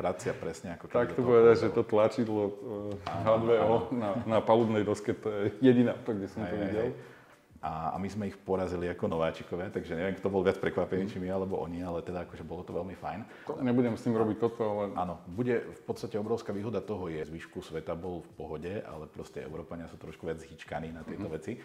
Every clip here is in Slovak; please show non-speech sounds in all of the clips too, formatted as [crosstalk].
vracia presne ako Tak tu povedať, že to tlačidlo uh, H2O na, na palubnej doske, to je jediná, to, kde som aj, to videl. Aj, aj a, a my sme ich porazili ako nováčikovia, takže neviem, kto bol viac prekvapený, či my alebo oni, ale teda akože bolo to veľmi fajn. To nebudem s tým robiť toto, ale... Áno, bude v podstate obrovská výhoda toho je, zvyšku sveta bol v pohode, ale proste Európania sú trošku viac hyčkaní na tieto mm. veci.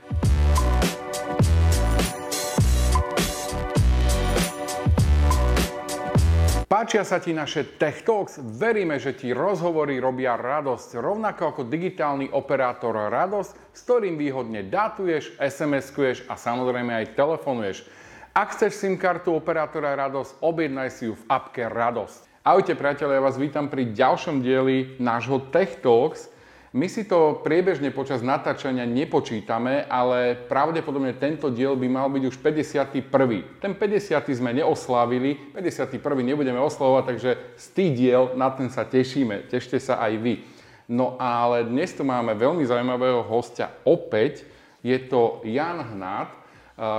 Páčia sa ti naše Tech Talks? Veríme, že ti rozhovory robia radosť, rovnako ako digitálny operátor radosť, s ktorým výhodne datuješ, SMS-kuješ a samozrejme aj telefonuješ. Ak chceš SIM kartu operátora Radosť, objednaj si ju v appke Radosť. Ahojte priatelia, ja vás vítam pri ďalšom dieli nášho Tech Talks. My si to priebežne počas natáčania nepočítame, ale pravdepodobne tento diel by mal byť už 51. Ten 50. sme neoslávili, 51. nebudeme oslavovať, takže z tých diel na ten sa tešíme. Tešte sa aj vy. No ale dnes tu máme veľmi zaujímavého hostia opäť. Je to Jan Hnát,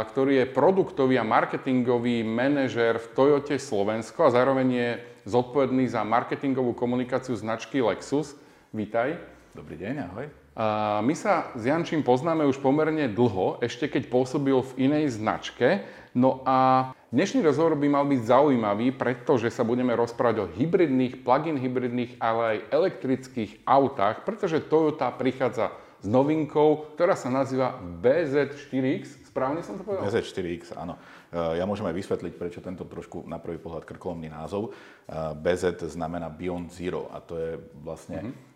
ktorý je produktový a marketingový manažer v Toyote Slovensko a zároveň je zodpovedný za marketingovú komunikáciu značky Lexus. Vítaj. Dobrý deň, ahoj. A my sa s Jančím poznáme už pomerne dlho, ešte keď pôsobil v inej značke. No a dnešný rozhovor by mal byť zaujímavý, pretože sa budeme rozprávať o hybridných, plug-in hybridných, ale aj elektrických autách, pretože Toyota prichádza s novinkou, ktorá sa nazýva BZ4X. Správne som to povedal? BZ4X, áno. E, ja môžem aj vysvetliť, prečo tento trošku na prvý pohľad krkolomný názov. E, BZ znamená Beyond Zero a to je vlastne mm-hmm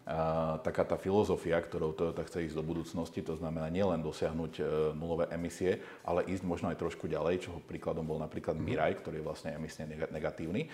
taká tá filozofia, ktorou Toyota chce ísť do budúcnosti, to znamená nielen dosiahnuť e, nulové emisie, ale ísť možno aj trošku ďalej, čoho príkladom bol napríklad mhm. Mirai, ktorý je vlastne emisne negatívny.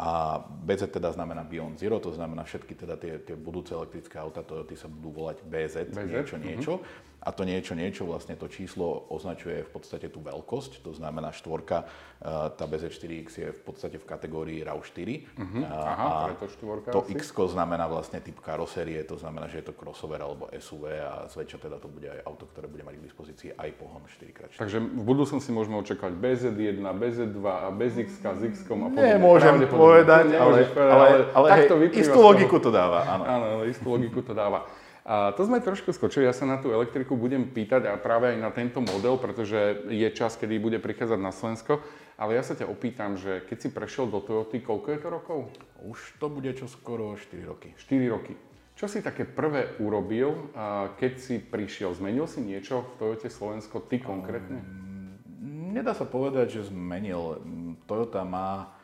A BZ teda znamená Beyond Zero, to znamená všetky teda tie, tie budúce elektrické auta Toyota sa budú volať BZ, BZ? niečo, niečo. Mm-hmm. A to niečo, niečo, vlastne to číslo označuje v podstate tú veľkosť, to znamená štvorka, eh, tá BZ4X je v podstate v kategórii RAV4. Uh-huh. Aha, a preto štvorka To X znamená vlastne typ karosérie, to znamená, že je to crossover alebo SUV a zväčša teda to bude aj auto, ktoré bude mať k dispozícii aj pohon 4x4. Takže v budúcnosti môžeme očakávať BZ1, BZ2 a BZX s X a podobne. Nemôžem povedať, ale, ale, ale, ale hej, istú logiku to dáva. Áno, áno istú logiku to dáva. A to sme trošku skočili, ja sa na tú elektriku budem pýtať a práve aj na tento model, pretože je čas, kedy bude prichádzať na Slovensko. Ale ja sa ťa opýtam, že keď si prešiel do Toyoty, koľko je to rokov? Už to bude čo skoro 4 roky. 4 roky. Čo si také prvé urobil, keď si prišiel? Zmenil si niečo v Toyote Slovensko, ty konkrétne? Um, nedá sa povedať, že zmenil. Toyota má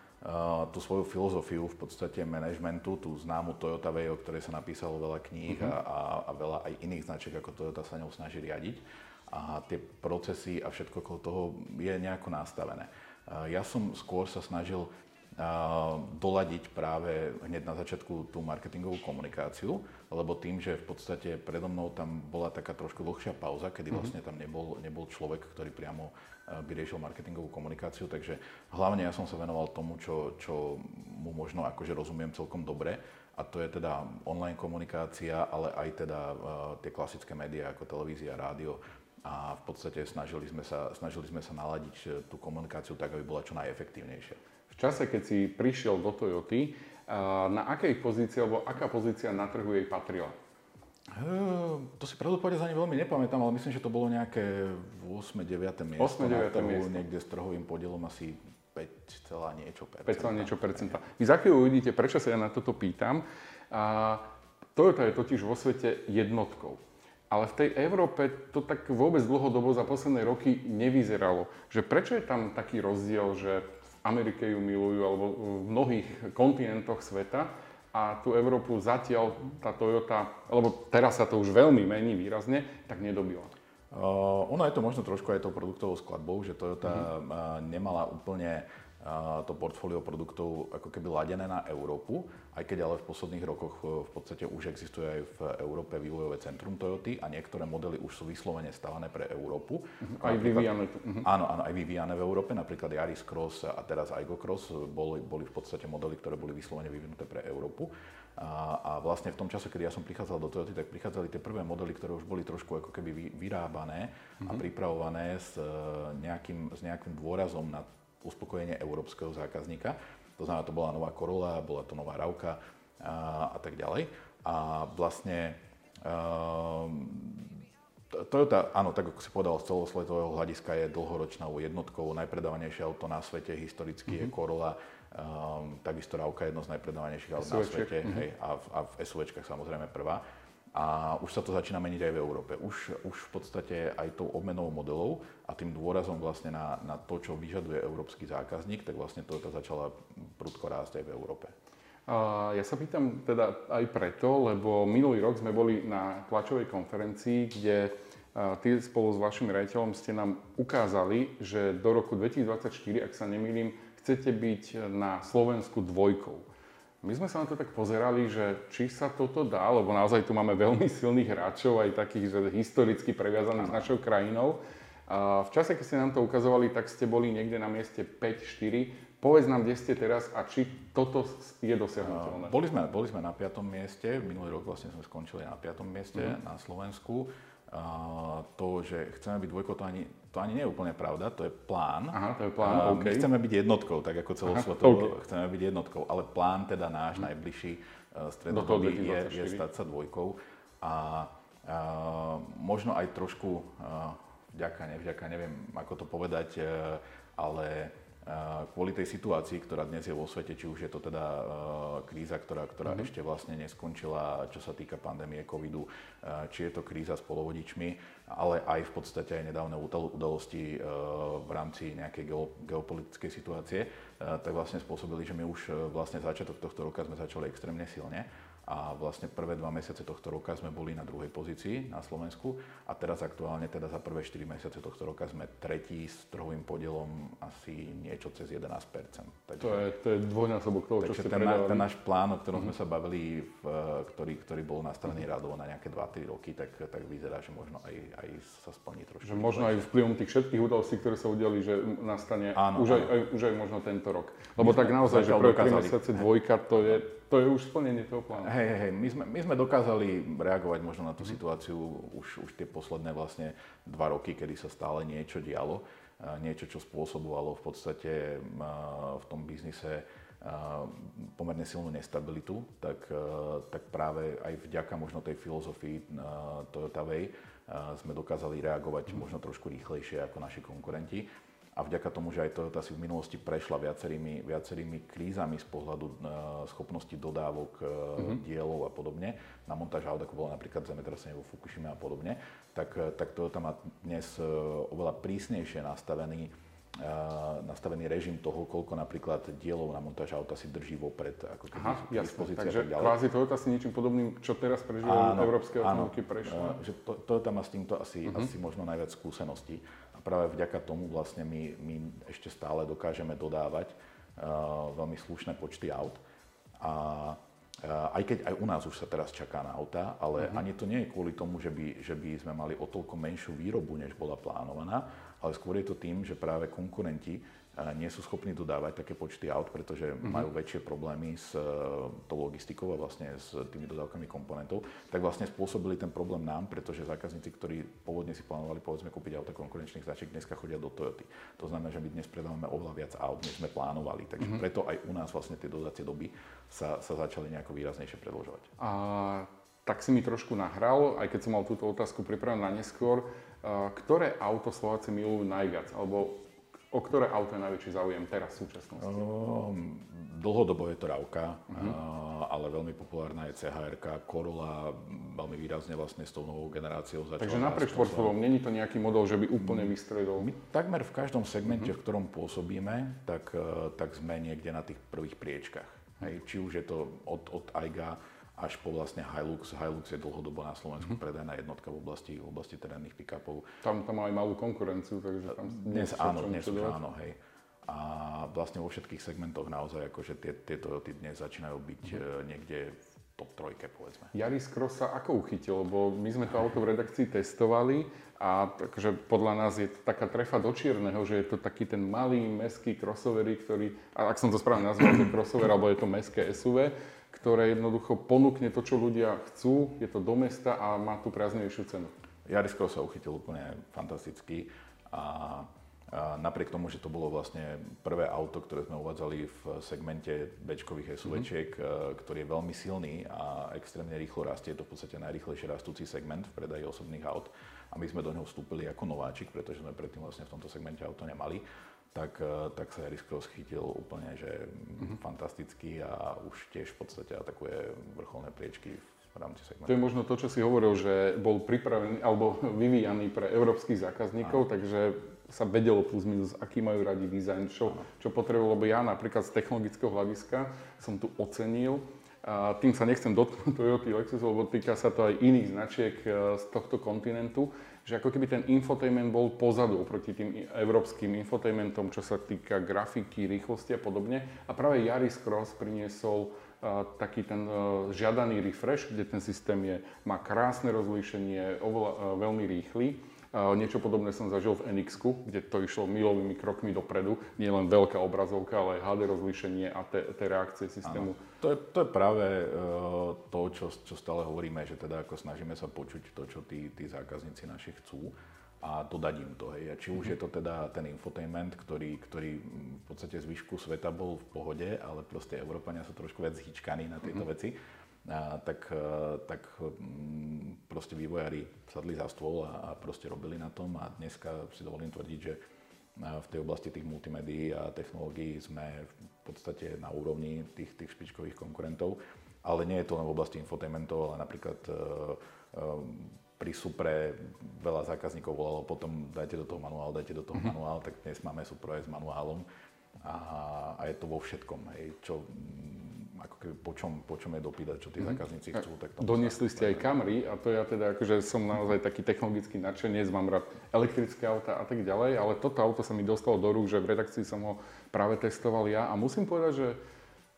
tú svoju filozofiu v podstate manažmentu, tú známu Toyota Way, o ktorej sa napísalo veľa kníh uh-huh. a, a veľa aj iných značiek, ako Toyota sa ňou snaží riadiť. A tie procesy a všetko okolo toho je nejako nastavené. Ja som skôr sa snažil doladiť práve hneď na začiatku tú marketingovú komunikáciu, lebo tým, že v podstate predo mnou tam bola taká trošku dlhšia pauza, kedy mhm. vlastne tam nebol, nebol človek, ktorý priamo by riešil marketingovú komunikáciu, takže hlavne ja som sa venoval tomu, čo, čo mu možno akože rozumiem celkom dobre a to je teda online komunikácia, ale aj teda uh, tie klasické médiá ako televízia, rádio a v podstate snažili sme sa, snažili sme sa naladiť e, tú komunikáciu tak, aby bola čo najefektívnejšia. Čase, keď si prišiel do Toyoty, uh, na akej pozícii, alebo aká pozícia na trhu jej patrila? Ehm, to si pravdu povedať ani veľmi nepamätám, ale myslím, že to bolo nejaké 8. 9. miesto. 8. 9. trhu, miesto. Niekde s trhovým podielom asi 5, niečo percenta. 5, niečo percenta. Vy za chvíľu uvidíte, prečo sa ja na toto pýtam. A Toyota je totiž vo svete jednotkou. Ale v tej Európe to tak vôbec dlhodobo za posledné roky nevyzeralo. Že prečo je tam taký rozdiel, že Amerike ju milujú, alebo v mnohých kontinentoch sveta, a tú Európu zatiaľ tá Toyota, lebo teraz sa to už veľmi mení výrazne, tak nedobila. Uh, ono je to možno trošku aj tou produktovou skladbou, že Toyota mm. nemala úplne to portfólio produktov ako keby ladené na Európu, aj keď ale v posledných rokoch e, v podstate už existuje aj v Európe vývojové centrum Toyoty a niektoré modely už sú vyslovene stavané pre Európu. Uh-huh. Aj vyvíjane. Uh-huh. Áno, áno, aj vyvíjane v Európe, napríklad Yaris Cross a teraz Igo Cross boli, boli v podstate modely, ktoré boli vyslovene vyvinuté pre Európu. A, a vlastne v tom čase, kedy ja som prichádzal do Toyoty, tak prichádzali tie prvé modely, ktoré už boli trošku ako keby vyrábané uh-huh. a mhm. pripravované s e, nejakým, s nejakým dôrazom na uspokojenie európskeho zákazníka. To znamená, to bola nová Corolla, bola to nová Rauka a, a tak ďalej. A vlastne Toyota, áno, tak ako si povedal, z celosvetového hľadiska je dlhoročnou jednotkou, najpredávanejšie auto na svete, historicky mm-hmm. je mhm. Corolla, um, takisto Rauka je jedno z najpredávanejších aut na svete, mm-hmm. hej, a v, a v SUVčkách samozrejme prvá. A už sa to začína meniť aj v Európe. Už, už v podstate aj tou obmenou modelov a tým dôrazom vlastne na, na to, čo vyžaduje európsky zákazník, tak vlastne Toyota začala prudko rásť aj v Európe. A ja sa pýtam teda aj preto, lebo minulý rok sme boli na tlačovej konferencii, kde ty spolu s vašim rejiteľom ste nám ukázali, že do roku 2024, ak sa nemýlim, chcete byť na Slovensku dvojkou. My sme sa na to tak pozerali, že či sa toto dá, lebo naozaj tu máme veľmi [laughs] silných hráčov, aj takých, že historicky previazaných s našou krajinou. A v čase, keď ste nám to ukazovali, tak ste boli niekde na mieste 5-4. Povedz nám, kde ste teraz a či toto je dosiahnutelné. Boli sme, boli sme na 5. mieste, minulý rok vlastne sme skončili na 5. mieste mm. na Slovensku to, že chceme byť dvojkou, to ani, to ani nie je úplne pravda, to je plán. Aha, to je plán, okay. My chceme byť jednotkou, tak ako celosvetovo okay. chceme byť jednotkou, ale plán teda náš hmm. najbližší uh, strednodobý je, je stať sa dvojkou. A uh, možno aj trošku uh, vďaka, nevďaka, neviem ako to povedať, uh, ale kvôli tej situácii, ktorá dnes je vo svete, či už je to teda kríza, ktorá, ktorá mm-hmm. ešte vlastne neskončila, čo sa týka pandémie covidu, či je to kríza s polovodičmi, ale aj v podstate aj nedávne udalosti v rámci nejakej geopolitickej situácie, tak vlastne spôsobili, že my už vlastne začiatok tohto roka sme začali extrémne silne a vlastne prvé dva mesiace tohto roka sme boli na druhej pozícii na Slovensku a teraz aktuálne teda za prvé 4 mesiace tohto roka sme tretí s trhovým podielom asi niečo cez 11%. Takže, to, je, to je dvojnásobok toho, čo ste ten, ten náš plán, o ktorom mm-hmm. sme mhm. sa bavili, v, ktorý, ktorý bol nastavený mm-hmm. radovo na nejaké 2-3 roky, tak, tak vyzerá, že možno aj, aj sa splní trošku. Že možno aj vplyvom tých všetkých udalostí, ktoré sa udiali, že nastane áno, už, áno. Aj, aj, už aj možno tento rok. Lebo My tak naozaj, že prvé 3 mesiace dvojka, to je, to je už splnenie toho plánu. Hej, hej, my sme, my sme dokázali reagovať možno na tú mm. situáciu už, už tie posledné vlastne dva roky, kedy sa stále niečo dialo. Niečo, čo spôsobovalo v podstate v tom biznise pomerne silnú nestabilitu, tak, tak práve aj vďaka možno tej filozofii Toyota Way sme dokázali reagovať možno trošku rýchlejšie ako naši konkurenti a vďaka tomu, že aj Toyota si v minulosti prešla viacerými, viacerými krízami z pohľadu uh, schopnosti dodávok uh, mm-hmm. dielov a podobne, na montáž aut, ako bolo napríklad zemetrasenie vo Fukushima a podobne, tak, uh, tak Toyota má dnes uh, oveľa prísnejšie nastavený nastavený režim toho, koľko napríklad dielov na montáž auta si drží vopred, ako keby Aha, jasne. Takže tak kvázi Toyota si niečím podobným, čo teraz prežívajú európske automobilky prešla. Že to, Toyota má s týmto asi, uh-huh. asi možno najviac skúseností práve vďaka tomu vlastne my, my ešte stále dokážeme dodávať uh, veľmi slušné počty aut. A uh, aj keď aj u nás už sa teraz čaká na auta, ale uh-huh. ani to nie je kvôli tomu, že by, že by sme mali o toľko menšiu výrobu, než bola plánovaná, ale skôr je to tým, že práve konkurenti nie sú schopní dodávať také počty aut, pretože mm-hmm. majú väčšie problémy s e, tou logistikou a vlastne s tými dodávkami komponentov, tak vlastne spôsobili ten problém nám, pretože zákazníci, ktorí pôvodne si plánovali povedzme kúpiť auta konkurenčných značiek, dneska chodia do Toyoty. To znamená, že my dnes predávame oveľa viac aut, než sme plánovali. Takže mm-hmm. preto aj u nás vlastne tie dodacie doby sa, sa začali nejako výraznejšie predlžovať. A tak si mi trošku nahral, aj keď som mal túto otázku pripravenú na neskôr, ktoré auto Slováci milujú najviac? Alebo O ktoré auto je najväčší záujem teraz v súčasnosti? Um, dlhodobo je to Rauka, uh-huh. uh, ale veľmi populárna je CHR, Corolla, veľmi výrazne vlastne s tou novou generáciou začala. Takže naprieč portfóliom, není to nejaký model, že by úplne mm. vystredol? My takmer v každom segmente, uh-huh. v ktorom pôsobíme, tak, uh, tak sme niekde na tých prvých priečkách. Hej, či už je to od, od AIGA, až po vlastne Hilux. Hilux je dlhodobo na Slovensku mm-hmm. predajná jednotka v oblasti, v oblasti terénnych pick-upov. Tam, tam má aj malú konkurenciu, takže tam dnes áno, dnes už áno, hej. A vlastne vo všetkých segmentoch naozaj akože tie, tie Toyoty dnes začínajú byť mm-hmm. niekde v top trojke, povedzme. Yaris Cross sa ako uchytil? Lebo my sme to auto v redakcii testovali a takže podľa nás je to taká trefa do čierneho, že je to taký ten malý meský crossover, ktorý, ak som to správne nazval, to crossover, alebo je to meské SUV, ktoré jednoducho ponúkne to, čo ľudia chcú, je to do mesta a má tú priaznejšiu cenu. Jarisko sa uchytil úplne fantasticky a A napriek tomu, že to bolo vlastne prvé auto, ktoré sme uvádzali v segmente bečkových SUVčiek, mm-hmm. ktorý je veľmi silný a extrémne rýchlo rastie, je to v podstate najrýchlejšie rastúci segment v predaji osobných aut. A my sme do neho vstúpili ako nováčik, pretože sme predtým vlastne v tomto segmente auto nemali tak, e, tak sa Yaris Cross chytil úplne, že mm-hmm. fantasticky a už tiež v podstate atakuje vrcholné priečky v rámci segmentu. To je možno to, čo si hovoril, že bol pripravený alebo vyvíjaný pre európskych zákazníkov, Aha. takže sa vedelo plus minus, aký majú radi dizajn, čo, čo potrebujú, lebo ja napríklad z technologického hľadiska som tu ocenil, a tým sa nechcem dotknúť [laughs] Toyota Lexus, lebo týka sa to aj iných značiek e, z tohto kontinentu, že ako keby ten infotainment bol pozadu oproti tým európskym infotainmentom, čo sa týka grafiky, rýchlosti a podobne. A práve Yaris Cross priniesol uh, taký ten uh, žiadaný refresh, kde ten systém je, má krásne rozlíšenie, oveľa, uh, veľmi rýchly Niečo podobné som zažil v nx kde to išlo milovými krokmi dopredu. Nie len veľká obrazovka, ale aj HD rozlíšenie a tie reakcie systému. To je, to je práve uh, to, čo, čo stále hovoríme, že teda ako snažíme sa počuť to, čo tí, tí zákazníci naši chcú a dodať im to. Hej. A či už je to teda ten infotainment, ktorý, ktorý v podstate zvyšku sveta bol v pohode, ale proste Európania sú trošku viac hýčkaní na tieto mm-hmm. veci a, tak, e, tak mm, proste vývojári sadli za stôl a, a proste robili na tom. A dneska si dovolím tvrdiť, že v tej oblasti tých multimédií a technológií sme v podstate na úrovni tých, tých špičkových konkurentov, ale nie je to len v oblasti infotainmentov, ale napríklad e, e, pri Supre veľa zákazníkov volalo potom dajte do toho manuál, dajte do toho mm-hmm. manuál, tak dnes máme Supra s manuálom. A, a je to vo všetkom, hej, čo ako keby po čom, po čom je dopýtať, čo tí mm-hmm. zákazníci chcú. Tak Doniesli ste aj Camry a to ja teda akože som naozaj taký technologický nadšenec, mám rád elektrické auta a tak ďalej, ale toto auto sa mi dostalo do rúk, že v redakcii som ho práve testoval ja a musím povedať, že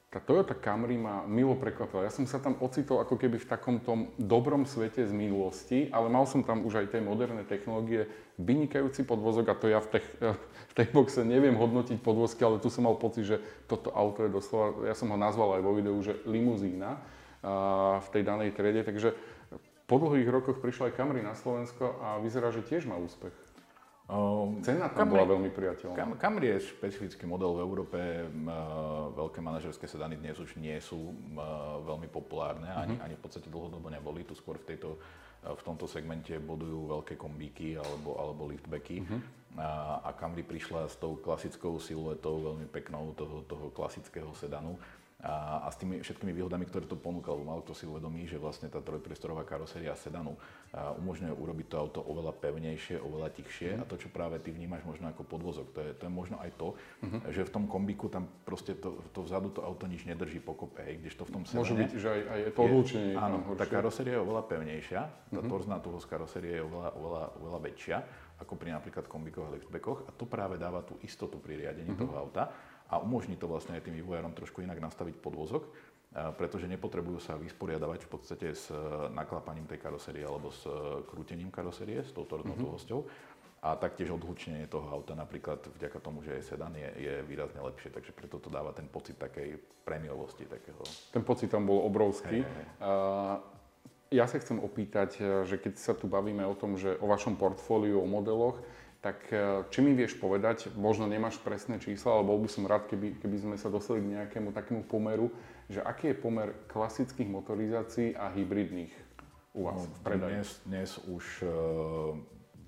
tá Toyota Camry ma milo prekvapila. Ja som sa tam ocitol ako keby v takom tom dobrom svete z minulosti, ale mal som tam už aj tie moderné technológie, vynikajúci podvozok a to ja v, tech, v tej boxe neviem hodnotiť podvozky, ale tu som mal pocit, že toto auto je doslova, ja som ho nazval aj vo videu, že limuzína v tej danej triede, takže po dlhých rokoch prišla aj Camry na Slovensko a vyzerá, že tiež má úspech. Um, Cena tam Camry, bola veľmi priateľná. Cam, Camry je špecifický model v Európe. Uh, veľké manažerské sedany dnes už nie sú uh, veľmi populárne, ani, uh-huh. ani v podstate dlhodobo neboli. Tu skôr v, tejto, uh, v tomto segmente bodujú veľké kombíky alebo, alebo liftbacky. Uh-huh. A, a Camry prišla s tou klasickou siluetou, veľmi peknou toho, toho klasického sedanu a, a s tými všetkými výhodami, ktoré to ponúka, lebo malo to si uvedomí, že vlastne tá trojpriestorová karoséria sedanu a umožňuje urobiť to auto oveľa pevnejšie, oveľa tichšie mm. a to, čo práve ty vnímaš možno ako podvozok, to je, to je možno aj to, mm-hmm. že v tom kombiku tam proste to, to vzadu to auto nič nedrží pokope, hej, kdežto v tom sedane... Môže byť, že aj, aj to odlúčenie Áno, tá karoséria je oveľa pevnejšia, tá mm-hmm. torzná tuhosť karosérie je oveľa, oveľa, oveľa väčšia ako pri napríklad kombikoch a liftbackoch a to práve dáva tú istotu pri riadení mm-hmm. toho auta a umožní to vlastne aj tým vývojárom trošku inak nastaviť podvozok, pretože nepotrebujú sa vysporiadavať v podstate s e, naklapaním tej karosérie alebo s e, krútením karosérie, s touto rodnotovosťou. Mm-hmm. A taktiež odhlučnenie toho auta napríklad vďaka tomu, že je sedan, je, je výrazne lepšie, takže preto to dáva ten pocit takej prémiovosti. Takého. Ten pocit tam bol obrovský. Hey, hey. Uh, ja sa chcem opýtať, e, že keď sa tu bavíme o tom, že o vašom portfóliu, o modeloch, tak e, či mi vieš povedať, možno nemáš presné čísla, ale bol by som rád, keby, keby sme sa dostali k nejakému takému pomeru, že aký je pomer klasických motorizácií a hybridných u vás no, v predaji? Dnes, dnes už e,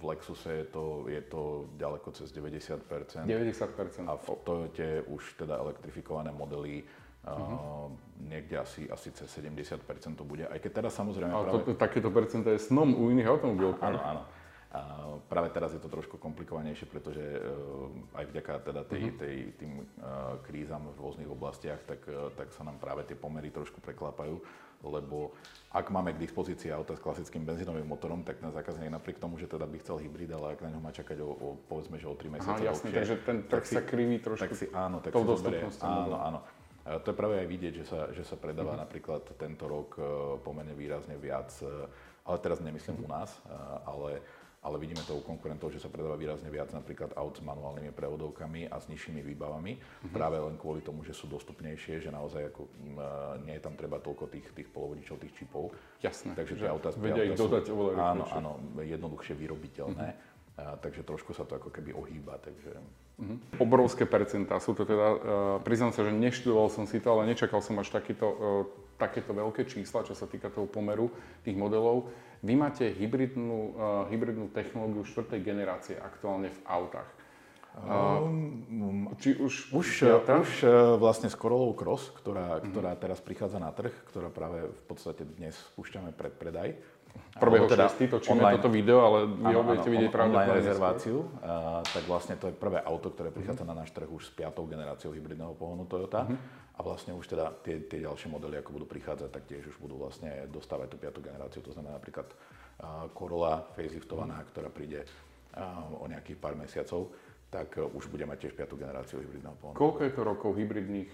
v Lexuse je to, je to ďaleko cez 90%. 90%. A v Toyote už teda elektrifikované modely Uh-huh. niekde asi, asi cez 70% to bude, aj keď teraz samozrejme... Ale práve... to, takéto percento je snom u iných automobilov. Áno, áno. A práve teraz je to trošku komplikovanejšie, pretože uh, aj vďaka teda tej, uh-huh. tej, tým uh, krízam v rôznych oblastiach, tak, uh, tak sa nám práve tie pomery trošku preklápajú, lebo ak máme k dispozícii auta s klasickým benzínovým motorom, tak na zákazník napriek tomu, že teda by chcel hybrid, ale ak na ňo má čakať o, o povedzme, že o 3 mesiace Aha, jasne, takže ten trh sa kriví trošku tak si, áno, tak si zoberie, áno, áno. To je práve aj vidieť, že sa, že sa predáva uh-huh. napríklad tento rok pomerne výrazne viac, ale teraz nemyslím uh-huh. u nás, ale ale vidíme to u konkurentov, že sa predáva výrazne viac napríklad aut s manuálnymi prevodovkami a s nižšími výbavami, mm-hmm. práve len kvôli tomu, že sú dostupnejšie, že naozaj ako, m, nie je tam treba toľko tých, tých polovodičov, tých čipov. Jasné. Takže tie autá, vedia ich dodať oveľa Áno, áno, jednoduchšie vyrobiteľné. Mm-hmm. takže trošku sa to ako keby ohýba. Takže... Mm-hmm. Obrovské percentá sú to teda, uh, priznám sa, že neštudoval som si to, ale nečakal som až takýto, uh, takéto veľké čísla, čo sa týka toho pomeru tých modelov. Vy máte hybridnú, uh, hybridnú technológiu štvrtej generácie aktuálne v autách. Um, či už, už, už vlastne s Corolou Cross, ktorá, mm-hmm. ktorá teraz prichádza na trh, ktorá práve v podstate dnes spúšťame pred predaj. Prvého teda šestý točíme online, toto video, ale vy ho budete vidieť pravde online rezerváciu, uh, tak vlastne to je prvé auto, ktoré prichádza mm-hmm. na náš trh už s piatou generáciou hybridného pohonu Toyota. Mm-hmm. A vlastne už teda tie, tie ďalšie modely, ako budú prichádzať, tak tiež už budú vlastne dostávať tú piatú generáciu. To znamená napríklad Corolla faceliftovaná, ktorá príde o nejakých pár mesiacov tak uh, už bude mať tiež piatú generáciu hybridného pohonu. Koľko je to rokov hybridných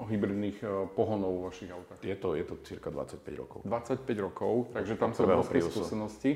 hybridných e, pohonov vo vašich autách? Je to, je to cirka 25 rokov. 25 rokov, takže tam sú obrovské skúsenosti.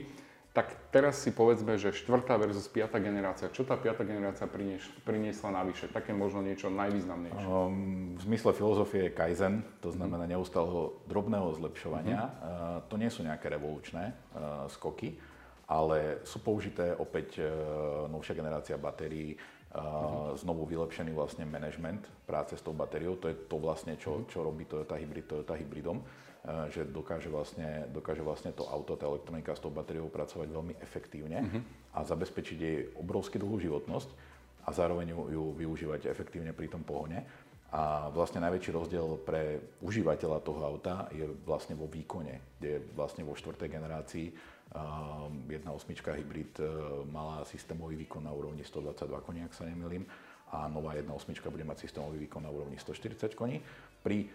Tak teraz si povedzme, že štvrtá versus piatá generácia. Čo tá piatá generácia prinieš, priniesla navyše? Také možno niečo najvýznamnejšie. Um, v zmysle filozofie je Kaizen, to znamená mm. neustáleho drobného zlepšovania. Mm. Uh, to nie sú nejaké revolučné uh, skoky, ale sú použité opäť uh, novšia generácia batérií, uh, znovu vylepšený vlastne management práce s tou batériou. To je to vlastne, čo, čo robí Toyota Hybrid Toyota Hybridom, že dokáže vlastne, dokáže vlastne to auto, tá elektronika s tou batériou pracovať veľmi efektívne uh-huh. a zabezpečiť jej obrovský dlhú životnosť a zároveň ju, ju využívať efektívne pri tom pohone. A vlastne najväčší rozdiel pre užívateľa toho auta je vlastne vo výkone, kde vlastne vo štvrtej generácii 1.8 hybrid e, mala systémový výkon na úrovni 122 koní, ak sa nemýlim, a nová 1.8 bude mať systémový výkon na úrovni 140 koní. Pri